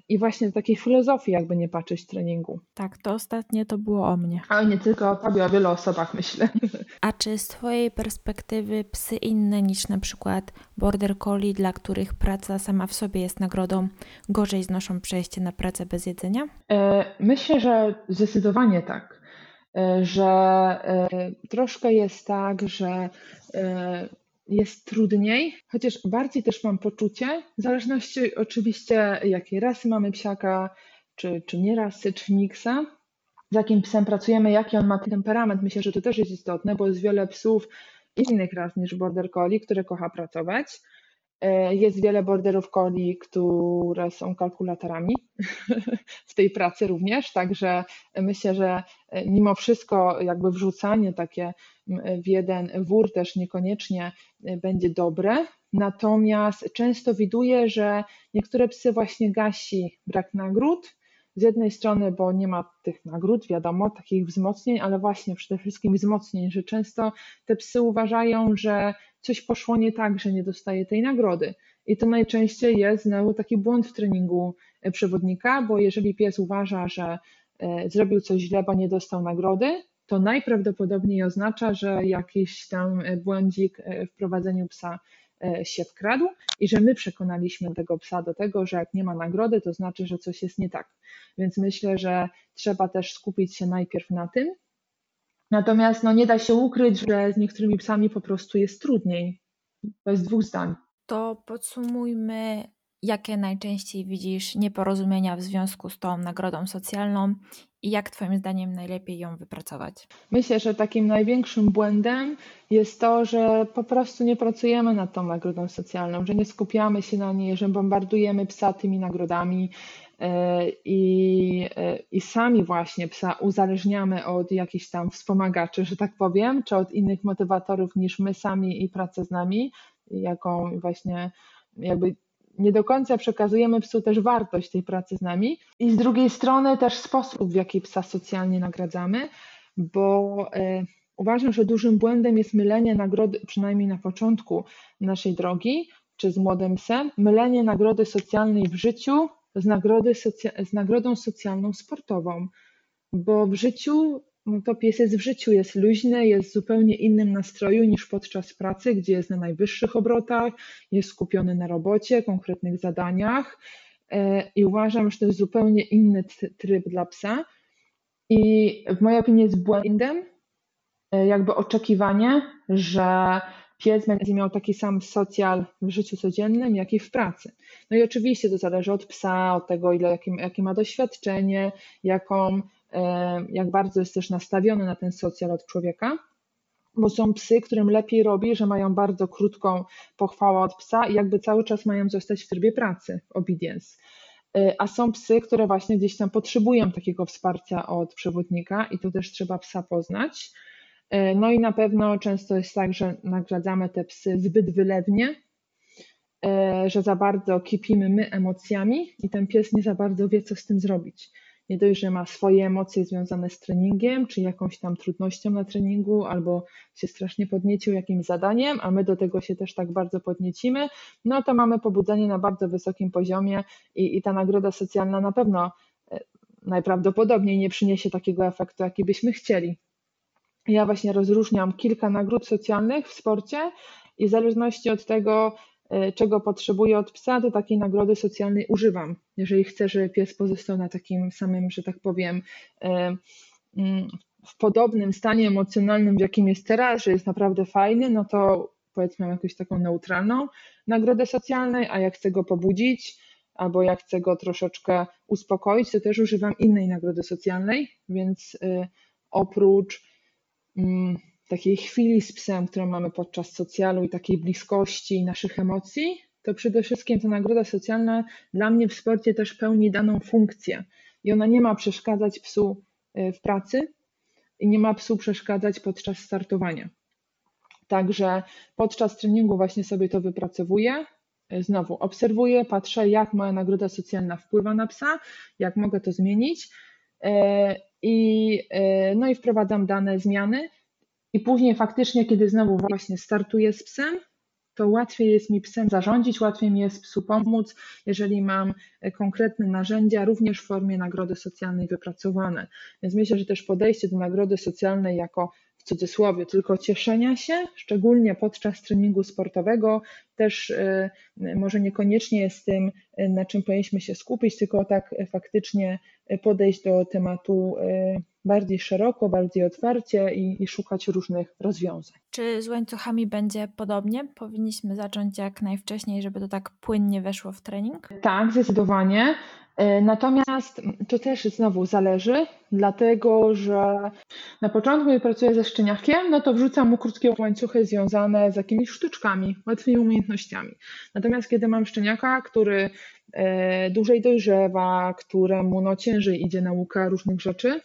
Speaker 2: i właśnie do takiej filozofii, jakby nie patrzeć treningu.
Speaker 1: Tak, to ostatnie to było o mnie.
Speaker 2: Ale nie tylko o tobie, o wielu osobach myślę. (laughs)
Speaker 1: A czy z twojej perspektywy psy inne niż na przykład border collie, dla których praca sama w sobie jest nagrodą, gorzej znoszą przejście na pracę bez jedzenia?
Speaker 2: Yy, myślę, że zdecydowanie tak E, że e, troszkę jest tak, że e, jest trudniej, chociaż bardziej też mam poczucie, w zależności oczywiście jakiej rasy mamy psiaka, czy, czy nie rasy, czy miksa, z jakim psem pracujemy, jaki on ma temperament. Myślę, że to też jest istotne, bo jest wiele psów innych ras niż border collie, które kocha pracować. E, jest wiele borderów coli, które są kalkulatorami (laughs) w tej pracy również, także myślę, że e, mimo wszystko jakby wrzucanie takie w jeden wór też niekoniecznie e, będzie dobre. Natomiast często widuję, że niektóre psy właśnie gasi brak nagród, z jednej strony, bo nie ma tych nagród, wiadomo, takich wzmocnień, ale właśnie przede wszystkim wzmocnień, że często te psy uważają, że coś poszło nie tak, że nie dostaje tej nagrody. I to najczęściej jest znowu taki błąd w treningu e, przewodnika, bo jeżeli pies uważa, że e, zrobił coś źle, bo nie dostał nagrody, to najprawdopodobniej oznacza, że jakiś tam e, błądzik w prowadzeniu psa się wkradł i że my przekonaliśmy tego psa do tego, że jak nie ma nagrody, to znaczy, że coś jest nie tak. Więc myślę, że trzeba też skupić się najpierw na tym. Natomiast no, nie da się ukryć, że z niektórymi psami po prostu jest trudniej. Bez dwóch zdań.
Speaker 1: To podsumujmy jakie najczęściej widzisz nieporozumienia w związku z tą nagrodą socjalną i jak Twoim zdaniem najlepiej ją wypracować?
Speaker 2: Myślę, że takim największym błędem jest to, że po prostu nie pracujemy nad tą nagrodą socjalną, że nie skupiamy się na niej, że bombardujemy psa tymi nagrodami, i, e, i sami właśnie psa uzależniamy od jakichś tam wspomagaczy, że tak powiem, czy od innych motywatorów niż my sami i praca z nami, jaką właśnie jakby nie do końca przekazujemy psu też wartość tej pracy z nami. I z drugiej strony też sposób, w jaki psa socjalnie nagradzamy, bo e, uważam, że dużym błędem jest mylenie nagrody, przynajmniej na początku naszej drogi, czy z młodym psem, mylenie nagrody socjalnej w życiu z, nagrody socja- z nagrodą socjalną sportową, bo w życiu, no to pies jest w życiu, jest luźny, jest w zupełnie innym nastroju niż podczas pracy, gdzie jest na najwyższych obrotach, jest skupiony na robocie, konkretnych zadaniach e, i uważam, że to jest zupełnie inny tryb dla psa. I w mojej opinii jest błędem e, jakby oczekiwanie, że pies będzie miał taki sam socjal w życiu codziennym, jak i w pracy. No i oczywiście to zależy od psa, od tego, ile, jakie, jakie ma doświadczenie, jaką, e, jak bardzo jest też nastawiony na ten socjal od człowieka. Bo są psy, którym lepiej robi, że mają bardzo krótką pochwałę od psa i jakby cały czas mają zostać w trybie pracy, obedience. E, a są psy, które właśnie gdzieś tam potrzebują takiego wsparcia od przewodnika i to też trzeba psa poznać. E, no i na pewno często jest tak, że nagradzamy te psy zbyt wylewnie, e, że za bardzo kipimy my emocjami i ten pies nie za bardzo wie, co z tym zrobić. Nie dość, że ma swoje emocje związane z treningiem, czy jakąś tam trudnością na treningu, albo się strasznie podniecił jakimś zadaniem, a my do tego się też tak bardzo podniecimy, no to mamy pobudzenie na bardzo wysokim poziomie i, i ta nagroda socjalna na pewno e, najprawdopodobniej nie przyniesie takiego efektu, jaki byśmy chcieli. Ja właśnie rozróżniam kilka nagród socjalnych w sporcie i w zależności od tego, e, czego potrzebuję od psa, to takiej nagrody socjalnej używam. Jeżeli chcę, żeby pies pozostał na takim samym, że tak powiem, e, mm, w podobnym stanie emocjonalnym, w jakim jest teraz, że jest naprawdę fajny, no to powiedzmy mam jakąś taką neutralną nagrodę socjalną, a jak chcę go pobudzić, albo jak chcę go troszeczkę uspokoić, to też używam innej nagrody socjalnej, więc e, oprócz takiej chwili z psem, którą mamy podczas socjalu i takiej bliskości naszych emocji, to przede wszystkim ta nagroda socjalna dla mnie w sporcie też pełni daną funkcję i ona nie ma przeszkadzać psu y, w pracy i nie ma psu przeszkadzać podczas startowania. Także podczas treningu właśnie sobie to wypracowuję. Y, znowu obserwuję, patrzę, jak moja nagroda socjalna wpływa na psa, jak mogę to zmienić y, i, e, no i wprowadzam dane zmiany. I później faktycznie, kiedy znowu właśnie startuję z psem, to łatwiej jest mi psem zarządzić, łatwiej mi jest psu pomóc, jeżeli mam e, konkretne narzędzia, również w formie nagrody socjalnej wypracowane. Więc myślę, że też podejście do nagrody socjalnej jako w cudzysłowie tylko cieszenia się, szczególnie podczas treningu sportowego, też e, może niekoniecznie jest tym, na czym powinniśmy się skupić, tylko tak faktycznie podejść do tematu bardziej szeroko, bardziej otwarcie i, i, szukać różnych rozwiązań.
Speaker 1: Czy z łańcuchami będzie podobnie? Powinniśmy zacząć jak najwcześniej, żeby to tak płynnie weszło w trening?
Speaker 2: Tak, zdecydowanie. E, natomiast to też znowu zależy, dlatego że na początku, gdy pracuję ze szczeniakiem, no to wrzucam mu krótkie łańcuchy związane z jakimiś sztuczkami, łatwymi umiejętnościami. Natomiast kiedy mam szczeniaka, który e, dłużej dojrzewa, któremu no ciężej idzie nauka różnych rzeczy,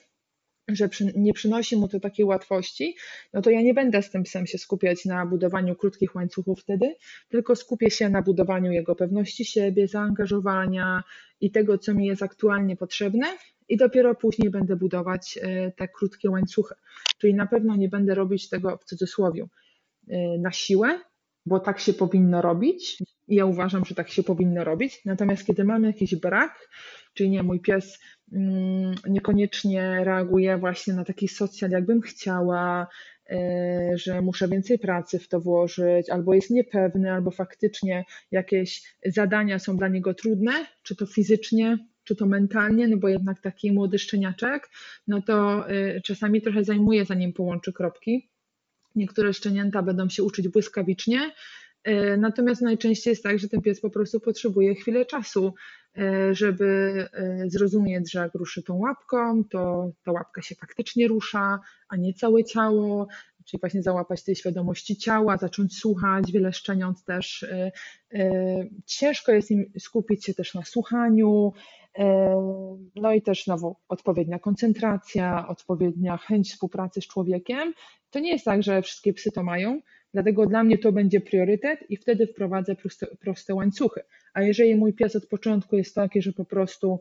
Speaker 2: że przy, nie przynosi mu to takiej łatwości, no to ja nie będę z tym psem się skupiać na budowaniu krótkich łańcuchów wtedy, tylko skupię się na budowaniu jego pewności siebie, zaangażowania i tego, co mi jest aktualnie potrzebne, i dopiero później będę budować e, te krótkie łańcuchy. Czyli na pewno nie będę robić tego w cudzysłowie e, na siłę, bo tak się powinno robić. I ja uważam, że tak się powinno robić. Natomiast kiedy mamy jakiś brak, czyli nie, mój pies niekoniecznie reaguje właśnie na taki socjal, jakbym chciała, e, że muszę więcej pracy w to włożyć, albo jest niepewny, albo faktycznie jakieś zadania są dla niego trudne, czy to fizycznie, czy to mentalnie, no bo jednak taki młody szczeniaczek, no to e, czasami trochę zajmuje zanim połączy kropki. Niektóre szczenięta będą się uczyć błyskawicznie, E, natomiast najczęściej jest tak, że ten pies po prostu potrzebuje chwilę czasu, żeby e, zrozumieć, że jak ruszy tą łapką, to ta łapka się faktycznie rusza, a nie całe ciało, czyli właśnie załapać tej świadomości ciała, zacząć słuchać, wiele szczeniąc też. Ciężko jest im skupić się też na słuchaniu, no i też znowu odpowiednia koncentracja, odpowiednia chęć współpracy z człowiekiem. To nie jest tak, że wszystkie psy to mają, Dlatego dla mnie to będzie priorytet i wtedy wprowadzę proste, proste łańcuchy. A jeżeli mój pies od początku jest taki, że po prostu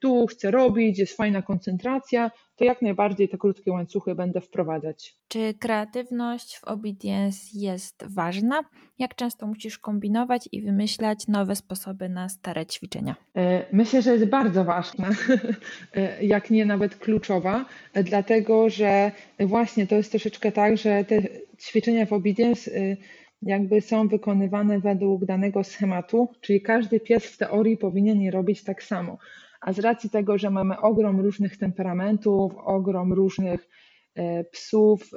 Speaker 2: tu chce robić, jest fajna koncentracja, to jak najbardziej te krótkie łańcuchy będę wprowadzać.
Speaker 1: Czy kreatywność w obedience jest ważna? Jak często musisz kombinować i wymyślać nowe sposoby na stare ćwiczenia?
Speaker 2: E, myślę, że jest bardzo ważna, (laughs) e, jak nie nawet kluczowa, e, dlatego że właśnie to jest troszeczkę tak, że te ćwiczenia w obedience jakby są wykonywane według danego schematu, czyli każdy pies w teorii powinien je robić tak samo. A z racji tego, że mamy ogrom różnych temperamentów, ogrom różnych e, psów,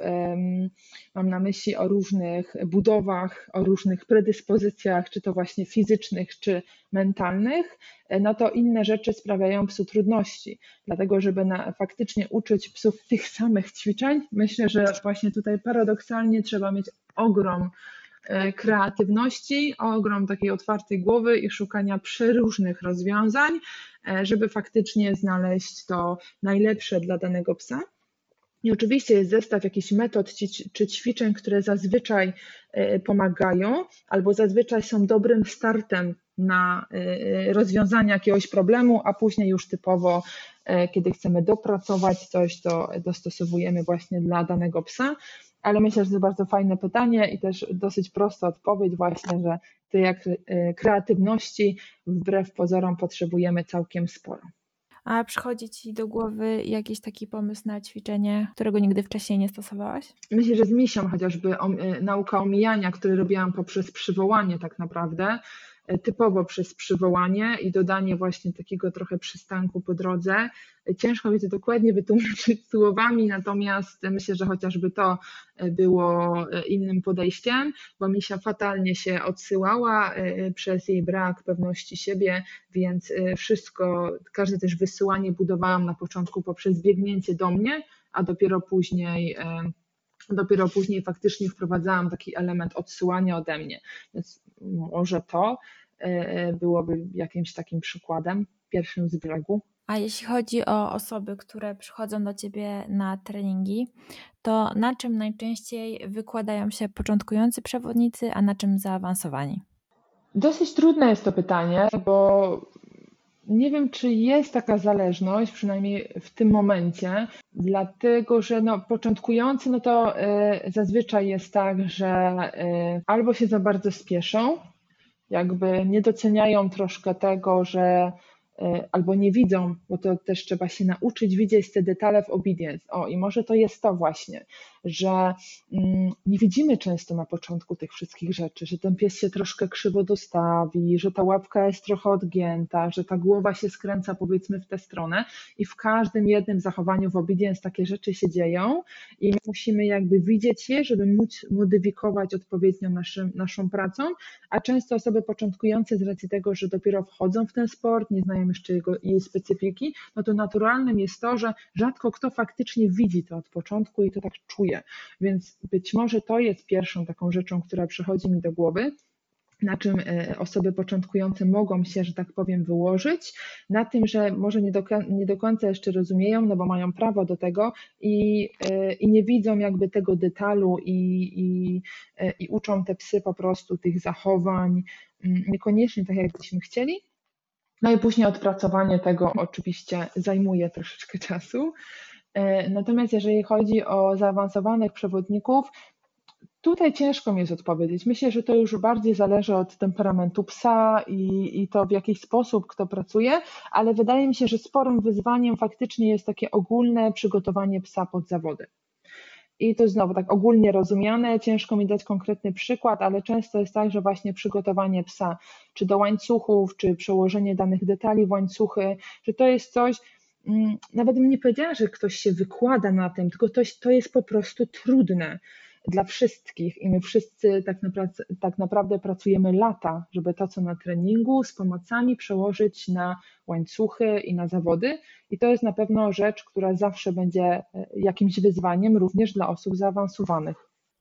Speaker 2: mam na myśli o różnych budowach, o różnych predyspozycjach, czy to właśnie fizycznych, czy mentalnych, e, no to inne rzeczy sprawiają psu trudności. Dlatego, żeby na, faktycznie uczyć psów tych samych ćwiczeń, myślę, że właśnie tutaj paradoksalnie trzeba mieć ogrom E, kreatywności, ogrom takiej otwartej głowy i szukania przeróżnych rozwiązań, e, żeby faktycznie znaleźć to najlepsze dla danego psa. I oczywiście jest zestaw jakichś metod czy ćwiczeń, które zazwyczaj e, pomagają, albo zazwyczaj są dobrym startem na rozwiązanie jakiegoś problemu, a później już typowo, kiedy chcemy dopracować coś, to dostosowujemy właśnie dla danego psa ale myślę, że to bardzo fajne pytanie i też dosyć prosta odpowiedź właśnie, że tej e, kreatywności wbrew pozorom potrzebujemy całkiem sporo.
Speaker 1: A przychodzi Ci do głowy jakiś taki pomysł na ćwiczenie, którego nigdy wcześniej nie stosowałaś?
Speaker 2: Myślę, że z misią chociażby o, e, nauka omijania, które robiłam poprzez przywołanie tak naprawdę, typowo przez przywołanie i dodanie właśnie takiego trochę przystanku po drodze. Ciężko mi to dokładnie wytłumaczyć (laughs) słowami, natomiast myślę, że chociażby to e, było e, innym podejściem, bo Misia fatalnie się odsyłała przez jej brak pewności siebie, więc wszystko, każde też wysyłanie budowałam na początku poprzez biegnięcie do mnie, a dopiero później dopiero później faktycznie wprowadzałam taki element odsyłania ode mnie. Więc może to e, byłoby jakimś takim przykładem, pierwszym z brzegu.
Speaker 1: A jeśli chodzi o osoby, które przychodzą do Ciebie na treningi, to na czym najczęściej wykładają się początkujący przewodnicy, a na czym zaawansowani?
Speaker 2: Dosyć trudne jest to pytanie, bo nie wiem, czy jest taka zależność, przynajmniej w tym momencie, dlatego że no, początkujący, no to y, zazwyczaj jest tak, że y, albo się za bardzo spieszą, jakby nie doceniają troszkę tego, że albo nie widzą, bo to też trzeba się nauczyć widzieć te detale w obedience. O, i może to jest to właśnie, że mm, nie widzimy często na początku tych wszystkich rzeczy, że ten pies się troszkę krzywo dostawi, że ta łapka jest trochę odgięta, że ta głowa się skręca powiedzmy w tę stronę i w każdym jednym zachowaniu w obedience takie rzeczy się dzieją i musimy jakby widzieć je, żeby móc modyfikować odpowiednio naszym, naszą pracą, a często osoby początkujące z racji tego, że dopiero wchodzą w ten sport, nie znają jeszcze jego, jej specyfiki, no to naturalnym jest to, że rzadko kto faktycznie widzi to od początku i to tak czuje. Więc być może to jest pierwszą taką rzeczą, która przychodzi mi do głowy na czym e, osoby początkujące mogą się, że tak powiem, wyłożyć, na tym, że może nie do, nie do końca jeszcze rozumieją, no bo mają prawo do tego i, e, i nie widzą jakby tego detalu i, i, e, i uczą te psy po prostu tych zachowań, mm, niekoniecznie tak, jakbyśmy chcieli, no i później odpracowanie tego oczywiście zajmuje troszeczkę czasu. E, natomiast jeżeli chodzi o zaawansowanych przewodników, Tutaj ciężko mi jest odpowiedzieć. Myślę, że to już bardziej zależy od temperamentu psa i, i, to w jaki sposób kto pracuje, ale wydaje mi się, że sporym wyzwaniem faktycznie jest takie ogólne przygotowanie psa pod zawody. I to znowu tak ogólnie rozumiane, ciężko mi dać konkretny przykład, ale często jest tak, że właśnie przygotowanie psa, czy do łańcuchów, czy przełożenie danych detali w łańcuchy, że to jest coś, mm, nawet bym nie powiedziała, że ktoś się wykłada na tym, tylko to, to jest po prostu trudne. Dla wszystkich i my wszyscy tak, naprawdę, tak naprawdę pracujemy lata, żeby to, co na treningu z pomocami przełożyć na łańcuchy i na zawody. I to jest na pewno rzecz, która zawsze będzie e, jakimś wyzwaniem również dla osób zaawansowanych.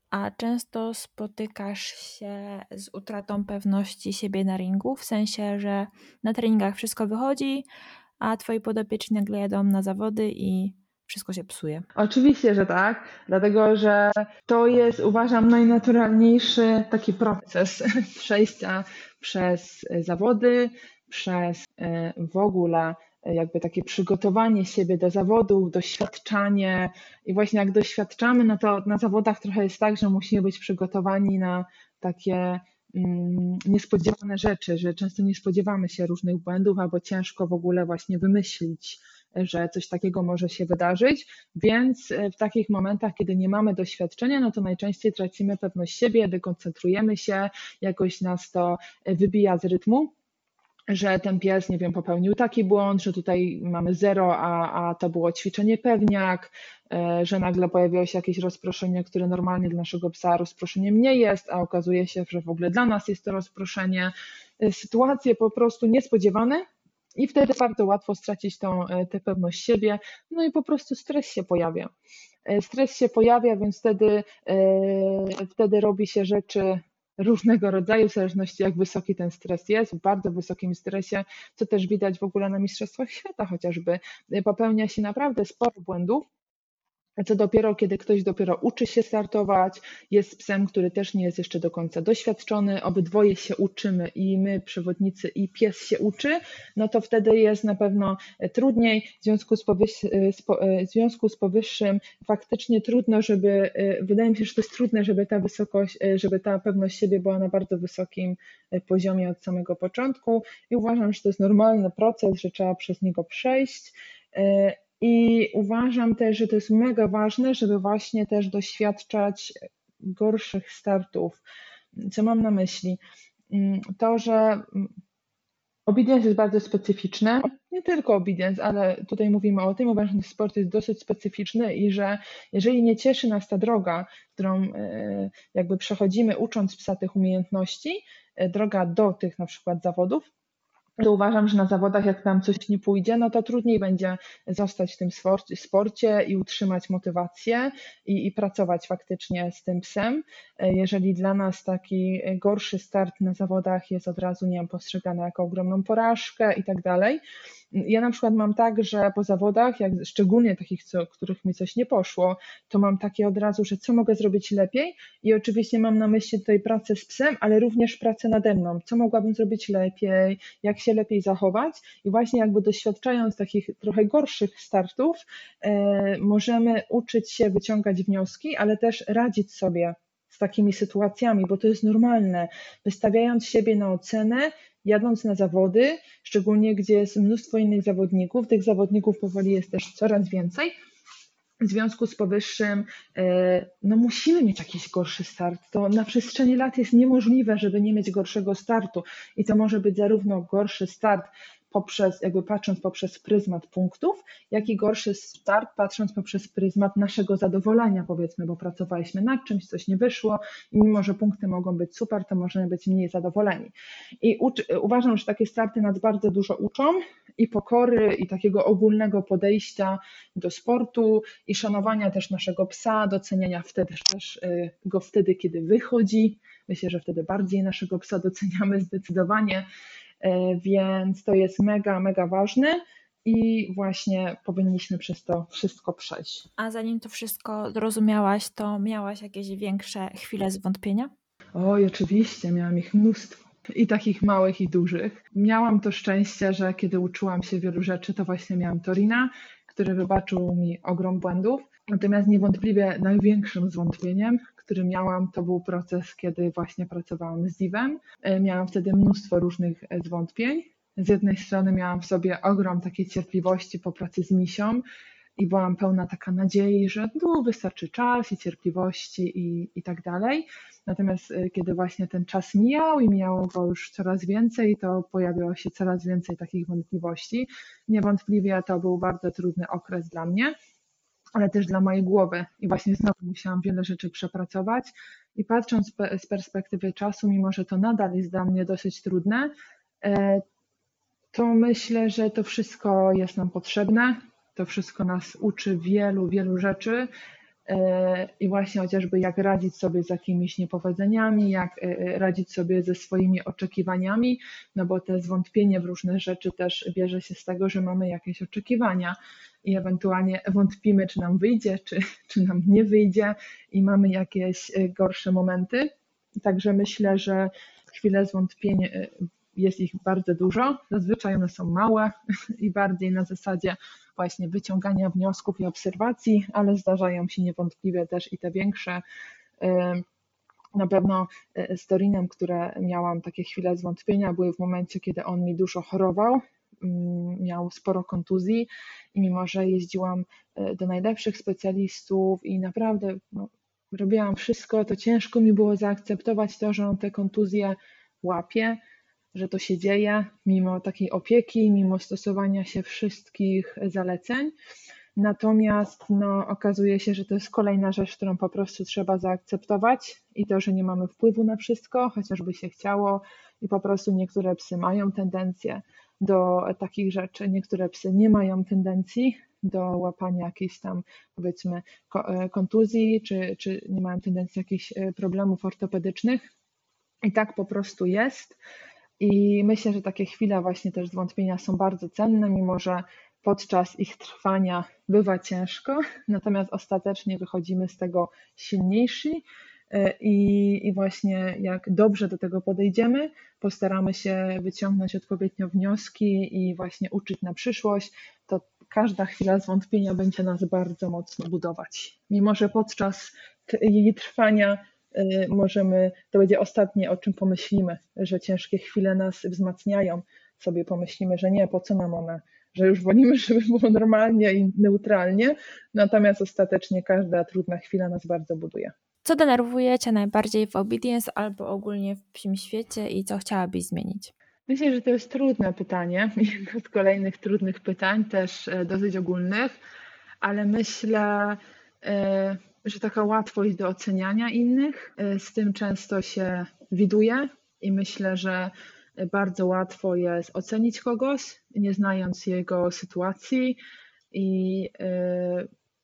Speaker 1: A często spotykasz się z utratą pewności siebie na ringu, w sensie, że na treningach wszystko wychodzi, a twoi podopieczni nagle jadą na zawody i wszystko się psuje.
Speaker 2: Oczywiście, że tak, dlatego że to jest, uważam, najnaturalniejszy taki proces (laughs) przejścia przez zawody, przez e, w ogóle e, jakby takie przygotowanie siebie do zawodów, doświadczanie i właśnie jak doświadczamy, no to na zawodach trochę jest tak, że musimy być przygotowani na takie mm, niespodziewane rzeczy, że często nie spodziewamy się różnych błędów albo ciężko w ogóle właśnie wymyślić że coś takiego może się wydarzyć, więc e, w takich momentach, kiedy nie mamy doświadczenia, no to najczęściej tracimy pewność siebie, dekoncentrujemy się, jakoś nas to e, wybija z rytmu że ten pies, nie wiem, popełnił taki błąd, że tutaj mamy zero, a, a to było ćwiczenie pewniak, e, że nagle pojawiło się jakieś rozproszenie, które normalnie dla naszego psa rozproszeniem nie jest, a okazuje się, że w ogóle dla nas jest to rozproszenie. Sytuacje po prostu niespodziewane, i wtedy bardzo łatwo stracić tą, e, tę pewność siebie, no i po prostu stres się pojawia. E, stres się pojawia, więc wtedy, e, wtedy robi się rzeczy różnego rodzaju, w zależności jak wysoki ten stres jest, w bardzo wysokim stresie, co też widać w ogóle na Mistrzostwach Świata chociażby, popełnia się naprawdę sporo błędów, co dopiero, kiedy ktoś dopiero uczy się startować, jest psem, który też nie jest jeszcze do końca doświadczony, obydwoje się uczymy i my, przewodnicy, i pies się uczy, no to wtedy jest na pewno trudniej. W związku z, powyż, w związku z powyższym faktycznie trudno, żeby, wydaje mi się, że to jest trudne, żeby ta wysokość, żeby ta pewność siebie była na bardzo wysokim poziomie od samego początku i uważam, że to jest normalny proces, że trzeba przez niego przejść. I uważam też, że to jest mega ważne, żeby właśnie też doświadczać gorszych startów. Co mam na myśli? Mm, to, że obedience jest bardzo specyficzne. Nie tylko obedience, ale tutaj mówimy o tym, uważam, że sport jest dosyć specyficzny i że jeżeli nie cieszy nas ta droga, którą e, jakby przechodzimy ucząc psa tych umiejętności, e, droga do tych na przykład zawodów, to uważam, że na zawodach, jak nam coś nie pójdzie, no to trudniej będzie zostać w tym sporcie i utrzymać motywację i, i, pracować faktycznie z tym psem. Jeżeli dla nas taki gorszy start na zawodach jest od razu, nie wiem, postrzegany jako ogromną porażkę i tak dalej, ja na przykład mam tak, że po zawodach, jak szczególnie takich, co, których mi coś nie poszło, to mam takie od razu, że co mogę zrobić lepiej? I oczywiście mam na myśli tutaj pracę z psem, ale również pracę nade mną, co mogłabym zrobić lepiej, jak się lepiej zachować? I właśnie jakby doświadczając takich trochę gorszych startów, e, możemy uczyć się wyciągać wnioski, ale też radzić sobie z takimi sytuacjami, bo to jest normalne. Wystawiając siebie na ocenę, jadąc na zawody, szczególnie gdzie jest mnóstwo innych zawodników, tych zawodników powoli jest też coraz więcej. W związku z powyższym, e, no musimy mieć jakiś gorszy start. To na przestrzeni lat jest niemożliwe, żeby nie mieć gorszego startu. I to może być zarówno gorszy start poprzez, jakby patrząc poprzez pryzmat punktów, jak i gorszy start patrząc poprzez pryzmat naszego zadowolenia, powiedzmy, bo pracowaliśmy nad czymś, coś nie wyszło i mimo, że punkty mogą być super, to możemy być mniej zadowoleni. I uważam, że takie starty nas bardzo dużo uczą i pokory, i takiego ogólnego podejścia do sportu, i szanowania też naszego psa, doceniania wtedy też y, go wtedy, kiedy wychodzi. Myślę, że wtedy bardziej naszego psa doceniamy zdecydowanie więc to jest mega, mega ważne i właśnie powinniśmy przez to wszystko przejść.
Speaker 1: A zanim to wszystko zrozumiałaś, to miałaś jakieś większe chwile zwątpienia?
Speaker 2: Oj, oczywiście, miałam ich mnóstwo. I takich małych, i dużych. Miałam to szczęście, że kiedy uczyłam się wielu rzeczy, to właśnie miałam Torina, który wybaczył mi ogrom błędów. Natomiast niewątpliwie największym zwątpieniem który miałam, to był proces, kiedy właśnie pracowałam z Divem. E, miałam wtedy mnóstwo różnych e, zwątpień. Z jednej strony miałam w sobie ogrom takiej cierpliwości po pracy z misią i byłam pełna taka nadziei, że no, wystarczy czas i cierpliwości i, i tak dalej. Natomiast e, kiedy właśnie ten czas mijał i mijało go już coraz więcej, to pojawiało się coraz więcej takich wątpliwości. Niewątpliwie to był bardzo trudny okres dla mnie ale też dla mojej głowy. I właśnie znowu musiałam wiele rzeczy przepracować. I patrząc z perspektywy czasu, mimo że to nadal jest dla mnie dosyć trudne, e, to myślę, że to wszystko jest nam potrzebne. To wszystko nas uczy wielu, wielu rzeczy. E, I właśnie chociażby jak radzić sobie z jakimiś niepowodzeniami, jak e, radzić sobie ze swoimi oczekiwaniami, no bo te zwątpienie w różne rzeczy też bierze się z tego, że mamy jakieś oczekiwania i ewentualnie wątpimy, czy nam wyjdzie, czy, czy nam nie wyjdzie i mamy jakieś e, gorsze momenty. Także myślę, że chwile zwątpienia e, jest ich bardzo dużo. Zazwyczaj one są małe i bardziej na zasadzie właśnie wyciągania wniosków i obserwacji, ale zdarzają się niewątpliwie też i te większe. E, na pewno z Dorinem, które miałam takie chwile zwątpienia, były w momencie, kiedy on mi dużo chorował Mm, miał sporo kontuzji i mimo, że jeździłam e, do najlepszych specjalistów i naprawdę no, robiłam wszystko, to ciężko mi było zaakceptować to, że on te kontuzje łapie, że to się dzieje, mimo takiej opieki, mimo stosowania się wszystkich zaleceń. Natomiast no, okazuje się, że to jest kolejna rzecz, którą po prostu trzeba zaakceptować i to, że nie mamy wpływu na wszystko, chociażby się chciało i po prostu niektóre psy mają tendencję do takich rzeczy. Niektóre psy nie mają tendencji do łapania jakichś tam powiedzmy e, kontuzji, czy, czy nie mają tendencji jakichś e, problemów ortopedycznych. I tak po prostu jest. I myślę, że takie chwile właśnie też zwątpienia są bardzo cenne, mimo że podczas ich trwania bywa ciężko, natomiast ostatecznie wychodzimy z tego silniejsi E, I, I właśnie jak dobrze do tego podejdziemy, postaramy się wyciągnąć odpowiednio wnioski i właśnie uczyć na przyszłość, to każda chwila zwątpienia będzie nas bardzo mocno budować. Mimo, że podczas jej trwania możemy, to będzie ostatnie, o czym pomyślimy, że ciężkie chwile nas wzmacniają, sobie pomyślimy, że nie, po co nam one, że już wolimy, (laughs) żeby było normalnie i neutralnie, natomiast ostatecznie każda trudna chwila nas bardzo buduje.
Speaker 1: Co denerwuje Cię najbardziej w Obedience albo ogólnie w psim świecie i co chciałabyś zmienić?
Speaker 2: Myślę, że to jest trudne pytanie. (laughs) Jedno z kolejnych trudnych pytań, też e, dosyć ogólnych, ale myślę, e, że taka łatwość do oceniania innych, e, z tym często się widuje i myślę, że bardzo łatwo jest ocenić kogoś, nie znając jego sytuacji i,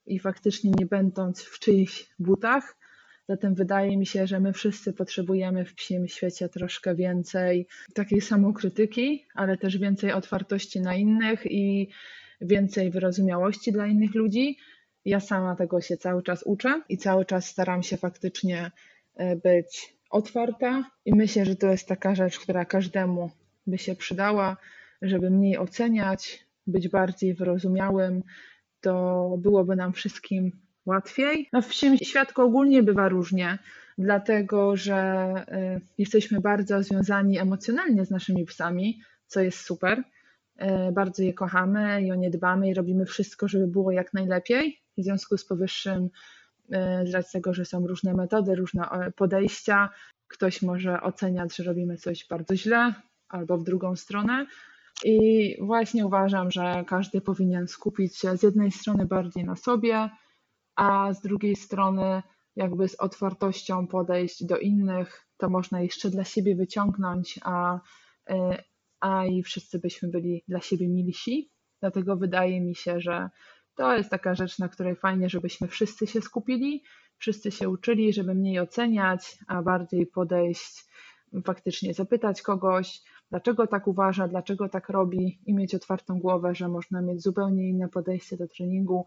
Speaker 2: i faktycznie nie będąc w czyichś butach. Zatem wydaje mi się, że my wszyscy potrzebujemy w psim świecie troszkę więcej takiej samokrytyki, ale też więcej otwartości na innych i więcej wyrozumiałości dla innych ludzi. Ja sama tego się cały czas uczę i cały czas staram się faktycznie e, być otwarta i myślę, że to jest taka rzecz, która każdemu by się przydała, żeby mniej oceniać, być bardziej wyrozumiałym, to byłoby nam wszystkim łatwiej. No w świadku ogólnie bywa różnie, dlatego że y, jesteśmy bardzo związani emocjonalnie z naszymi psami, co jest super. Y, bardzo je kochamy i o nie dbamy i robimy wszystko, żeby było jak najlepiej. W związku z powyższym, y, z racji tego, że są różne metody, różne podejścia, ktoś może oceniać, że robimy coś bardzo źle albo w drugą stronę. I właśnie uważam, że każdy powinien skupić się z jednej strony bardziej na sobie, a z drugiej strony jakby z otwartością podejść do innych, to można jeszcze dla siebie wyciągnąć, a, a i wszyscy byśmy byli dla siebie milsi. Dlatego wydaje mi się, że to jest taka rzecz, na której fajnie, żebyśmy wszyscy się skupili, wszyscy się uczyli, żeby mniej oceniać, a bardziej podejść, faktycznie zapytać kogoś, dlaczego tak uważa, dlaczego tak robi i mieć otwartą głowę, że można mieć zupełnie inne podejście do treningu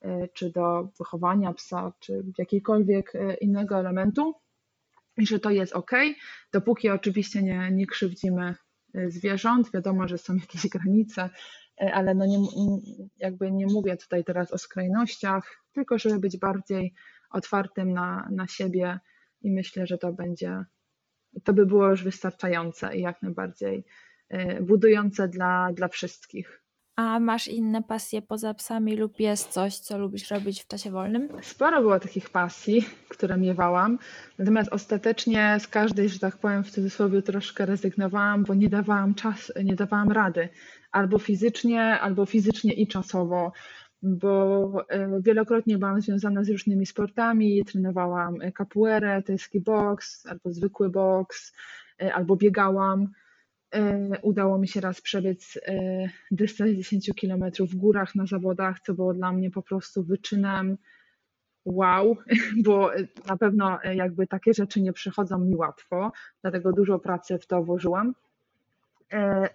Speaker 2: E, czy do wychowania psa, czy jakiegokolwiek e, innego elementu, i że to jest ok, dopóki oczywiście nie, nie krzywdzimy zwierząt. Wiadomo, że są (laughs) jakieś granice, ale no nie, jakby nie mówię tutaj teraz o skrajnościach, tylko żeby być bardziej otwartym na, na siebie i myślę, że to będzie, to by było już wystarczające i jak najbardziej budujące dla, dla wszystkich.
Speaker 1: A masz inne pasje poza psami lub jest coś, co lubisz robić w czasie wolnym?
Speaker 2: Sporo było takich pasji, które miewałam, natomiast ostatecznie z każdej, że tak powiem w cudzysłowie, troszkę rezygnowałam, bo nie dawałam czas, nie dawałam rady. Albo fizycznie, albo fizycznie i czasowo. bo wielokrotnie byłam związana z różnymi sportami, trenowałam capoeirę, tajski boks albo zwykły boks, albo biegałam. Udało mi się raz przebiec dystans 10 km w górach na zawodach, co było dla mnie po prostu wyczynem wow, (laughs) bo na pewno jakby takie rzeczy nie przychodzą mi łatwo, dlatego dużo pracy w to włożyłam.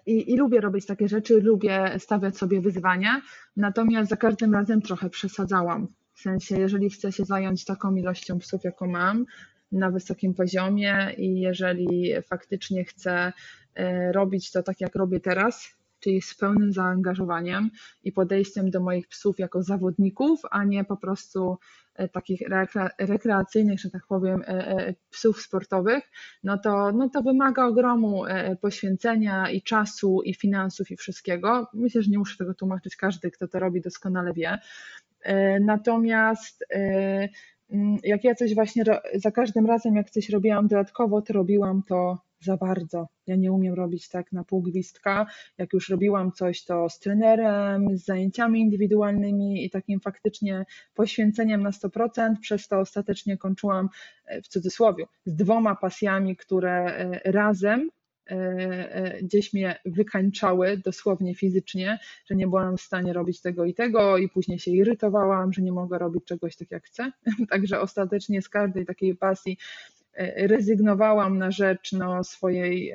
Speaker 2: I, I, lubię robić takie rzeczy, lubię stawiać sobie wyzwania, natomiast za każdym razem trochę przesadzałam. W sensie, jeżeli chcę się zająć taką ilością psów, jaką mam, na wysokim poziomie i jeżeli faktycznie chcę e, robić to tak, jak robię teraz, czyli z pełnym zaangażowaniem i podejściem do moich psów jako zawodników, a nie po prostu e, takich rekreacyjnych, że tak powiem, e, psów sportowych, no to, no to wymaga ogromu poświęcenia i czasu, i finansów, i wszystkiego. Myślę, że nie muszę tego tłumaczyć, każdy, kto to robi, doskonale wie. Natomiast jak ja coś właśnie za każdym razem, jak coś robiłam dodatkowo, to robiłam to za bardzo. Ja nie umiem robić tak na pół gwizdka. Jak już robiłam coś, to z trenerem, z zajęciami indywidualnymi i takim faktycznie poświęceniem na 100%, przez to ostatecznie kończyłam e, w cudzysłowie z dwoma pasjami, które e, razem gdzieś mnie wykańczały dosłownie fizycznie, że nie byłam w stanie robić tego i tego i później się irytowałam, że nie mogę robić czegoś tak jak chcę. (laughs) Także ostatecznie z każdej takiej pasji e, rezygnowałam na rzecz no, swojej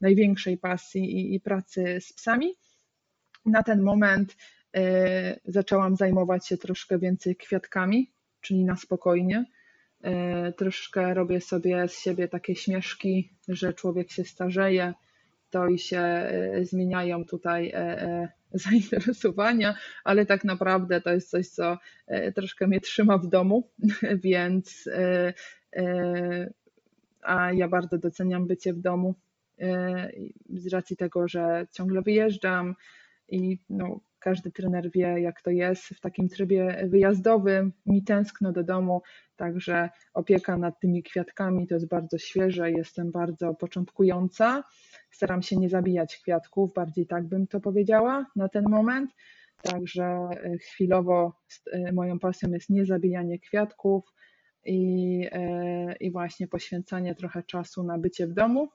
Speaker 2: największej pasji i, i pracy z psami. Na ten moment zaczęłam zajmować się troszkę więcej kwiatkami, czyli na spokojnie E, troszkę robię sobie z siebie takie śmieszki, że człowiek się starzeje, to i się e, zmieniają tutaj e, (laughs) zainteresowania, ale tak naprawdę to jest coś, co troszkę mnie trzyma w domu, (laughs) więc a ja bardzo doceniam bycie w domu z racji tego, że ciągle wyjeżdżam i no, każdy trener wie, jak to jest w takim trybie wyjazdowym. Mi tęskno do domu, także opieka nad tymi kwiatkami to jest bardzo świeże, jestem bardzo początkująca. Staram się nie zabijać kwiatków, bardziej tak bym to powiedziała na ten moment. Także e, chwilowo e, moją pasją jest niezabijanie kwiatków i, e, i właśnie poświęcanie trochę czasu na bycie w domu.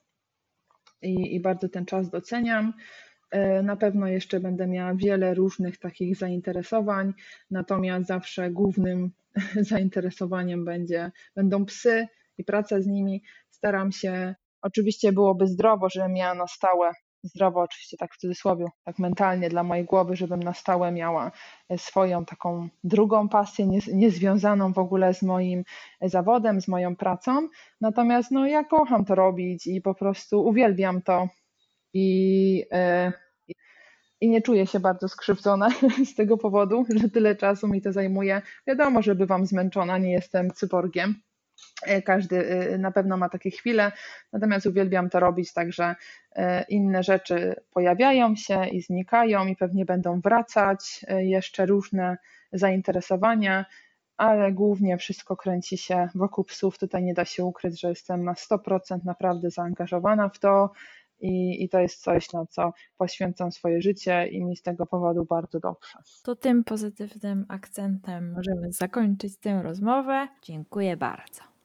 Speaker 2: I, i bardzo ten czas doceniam. E, na pewno jeszcze będę miała wiele różnych takich zainteresowań, natomiast zawsze głównym (laughs) zainteresowaniem będzie, będą psy i praca z nimi. Staram się, oczywiście byłoby zdrowo, żebym miała na stałe, zdrowo oczywiście tak w cudzysłowie, tak mentalnie dla mojej głowy, żebym na stałe miała swoją taką drugą pasję, niezwiązaną w ogóle z moim zawodem, z moją pracą. Natomiast no, ja kocham to robić i po prostu uwielbiam to i, e, i nie czuję się bardzo skrzywdzona (laughs) z tego powodu, że tyle czasu mi to zajmuje. Wiadomo, że bywam zmęczona, nie jestem cyborgiem. E, każdy e, na pewno ma takie chwile, natomiast uwielbiam to robić, także inne rzeczy pojawiają się i znikają, i pewnie będą wracać jeszcze różne zainteresowania, ale głównie wszystko kręci się wokół psów. Tutaj nie da się ukryć, że jestem na 100% naprawdę zaangażowana w to i, i to jest coś, na co poświęcam swoje życie i mi z tego powodu bardzo dobrze.
Speaker 1: To tym pozytywnym akcentem możemy zakończyć tę rozmowę. Dziękuję bardzo.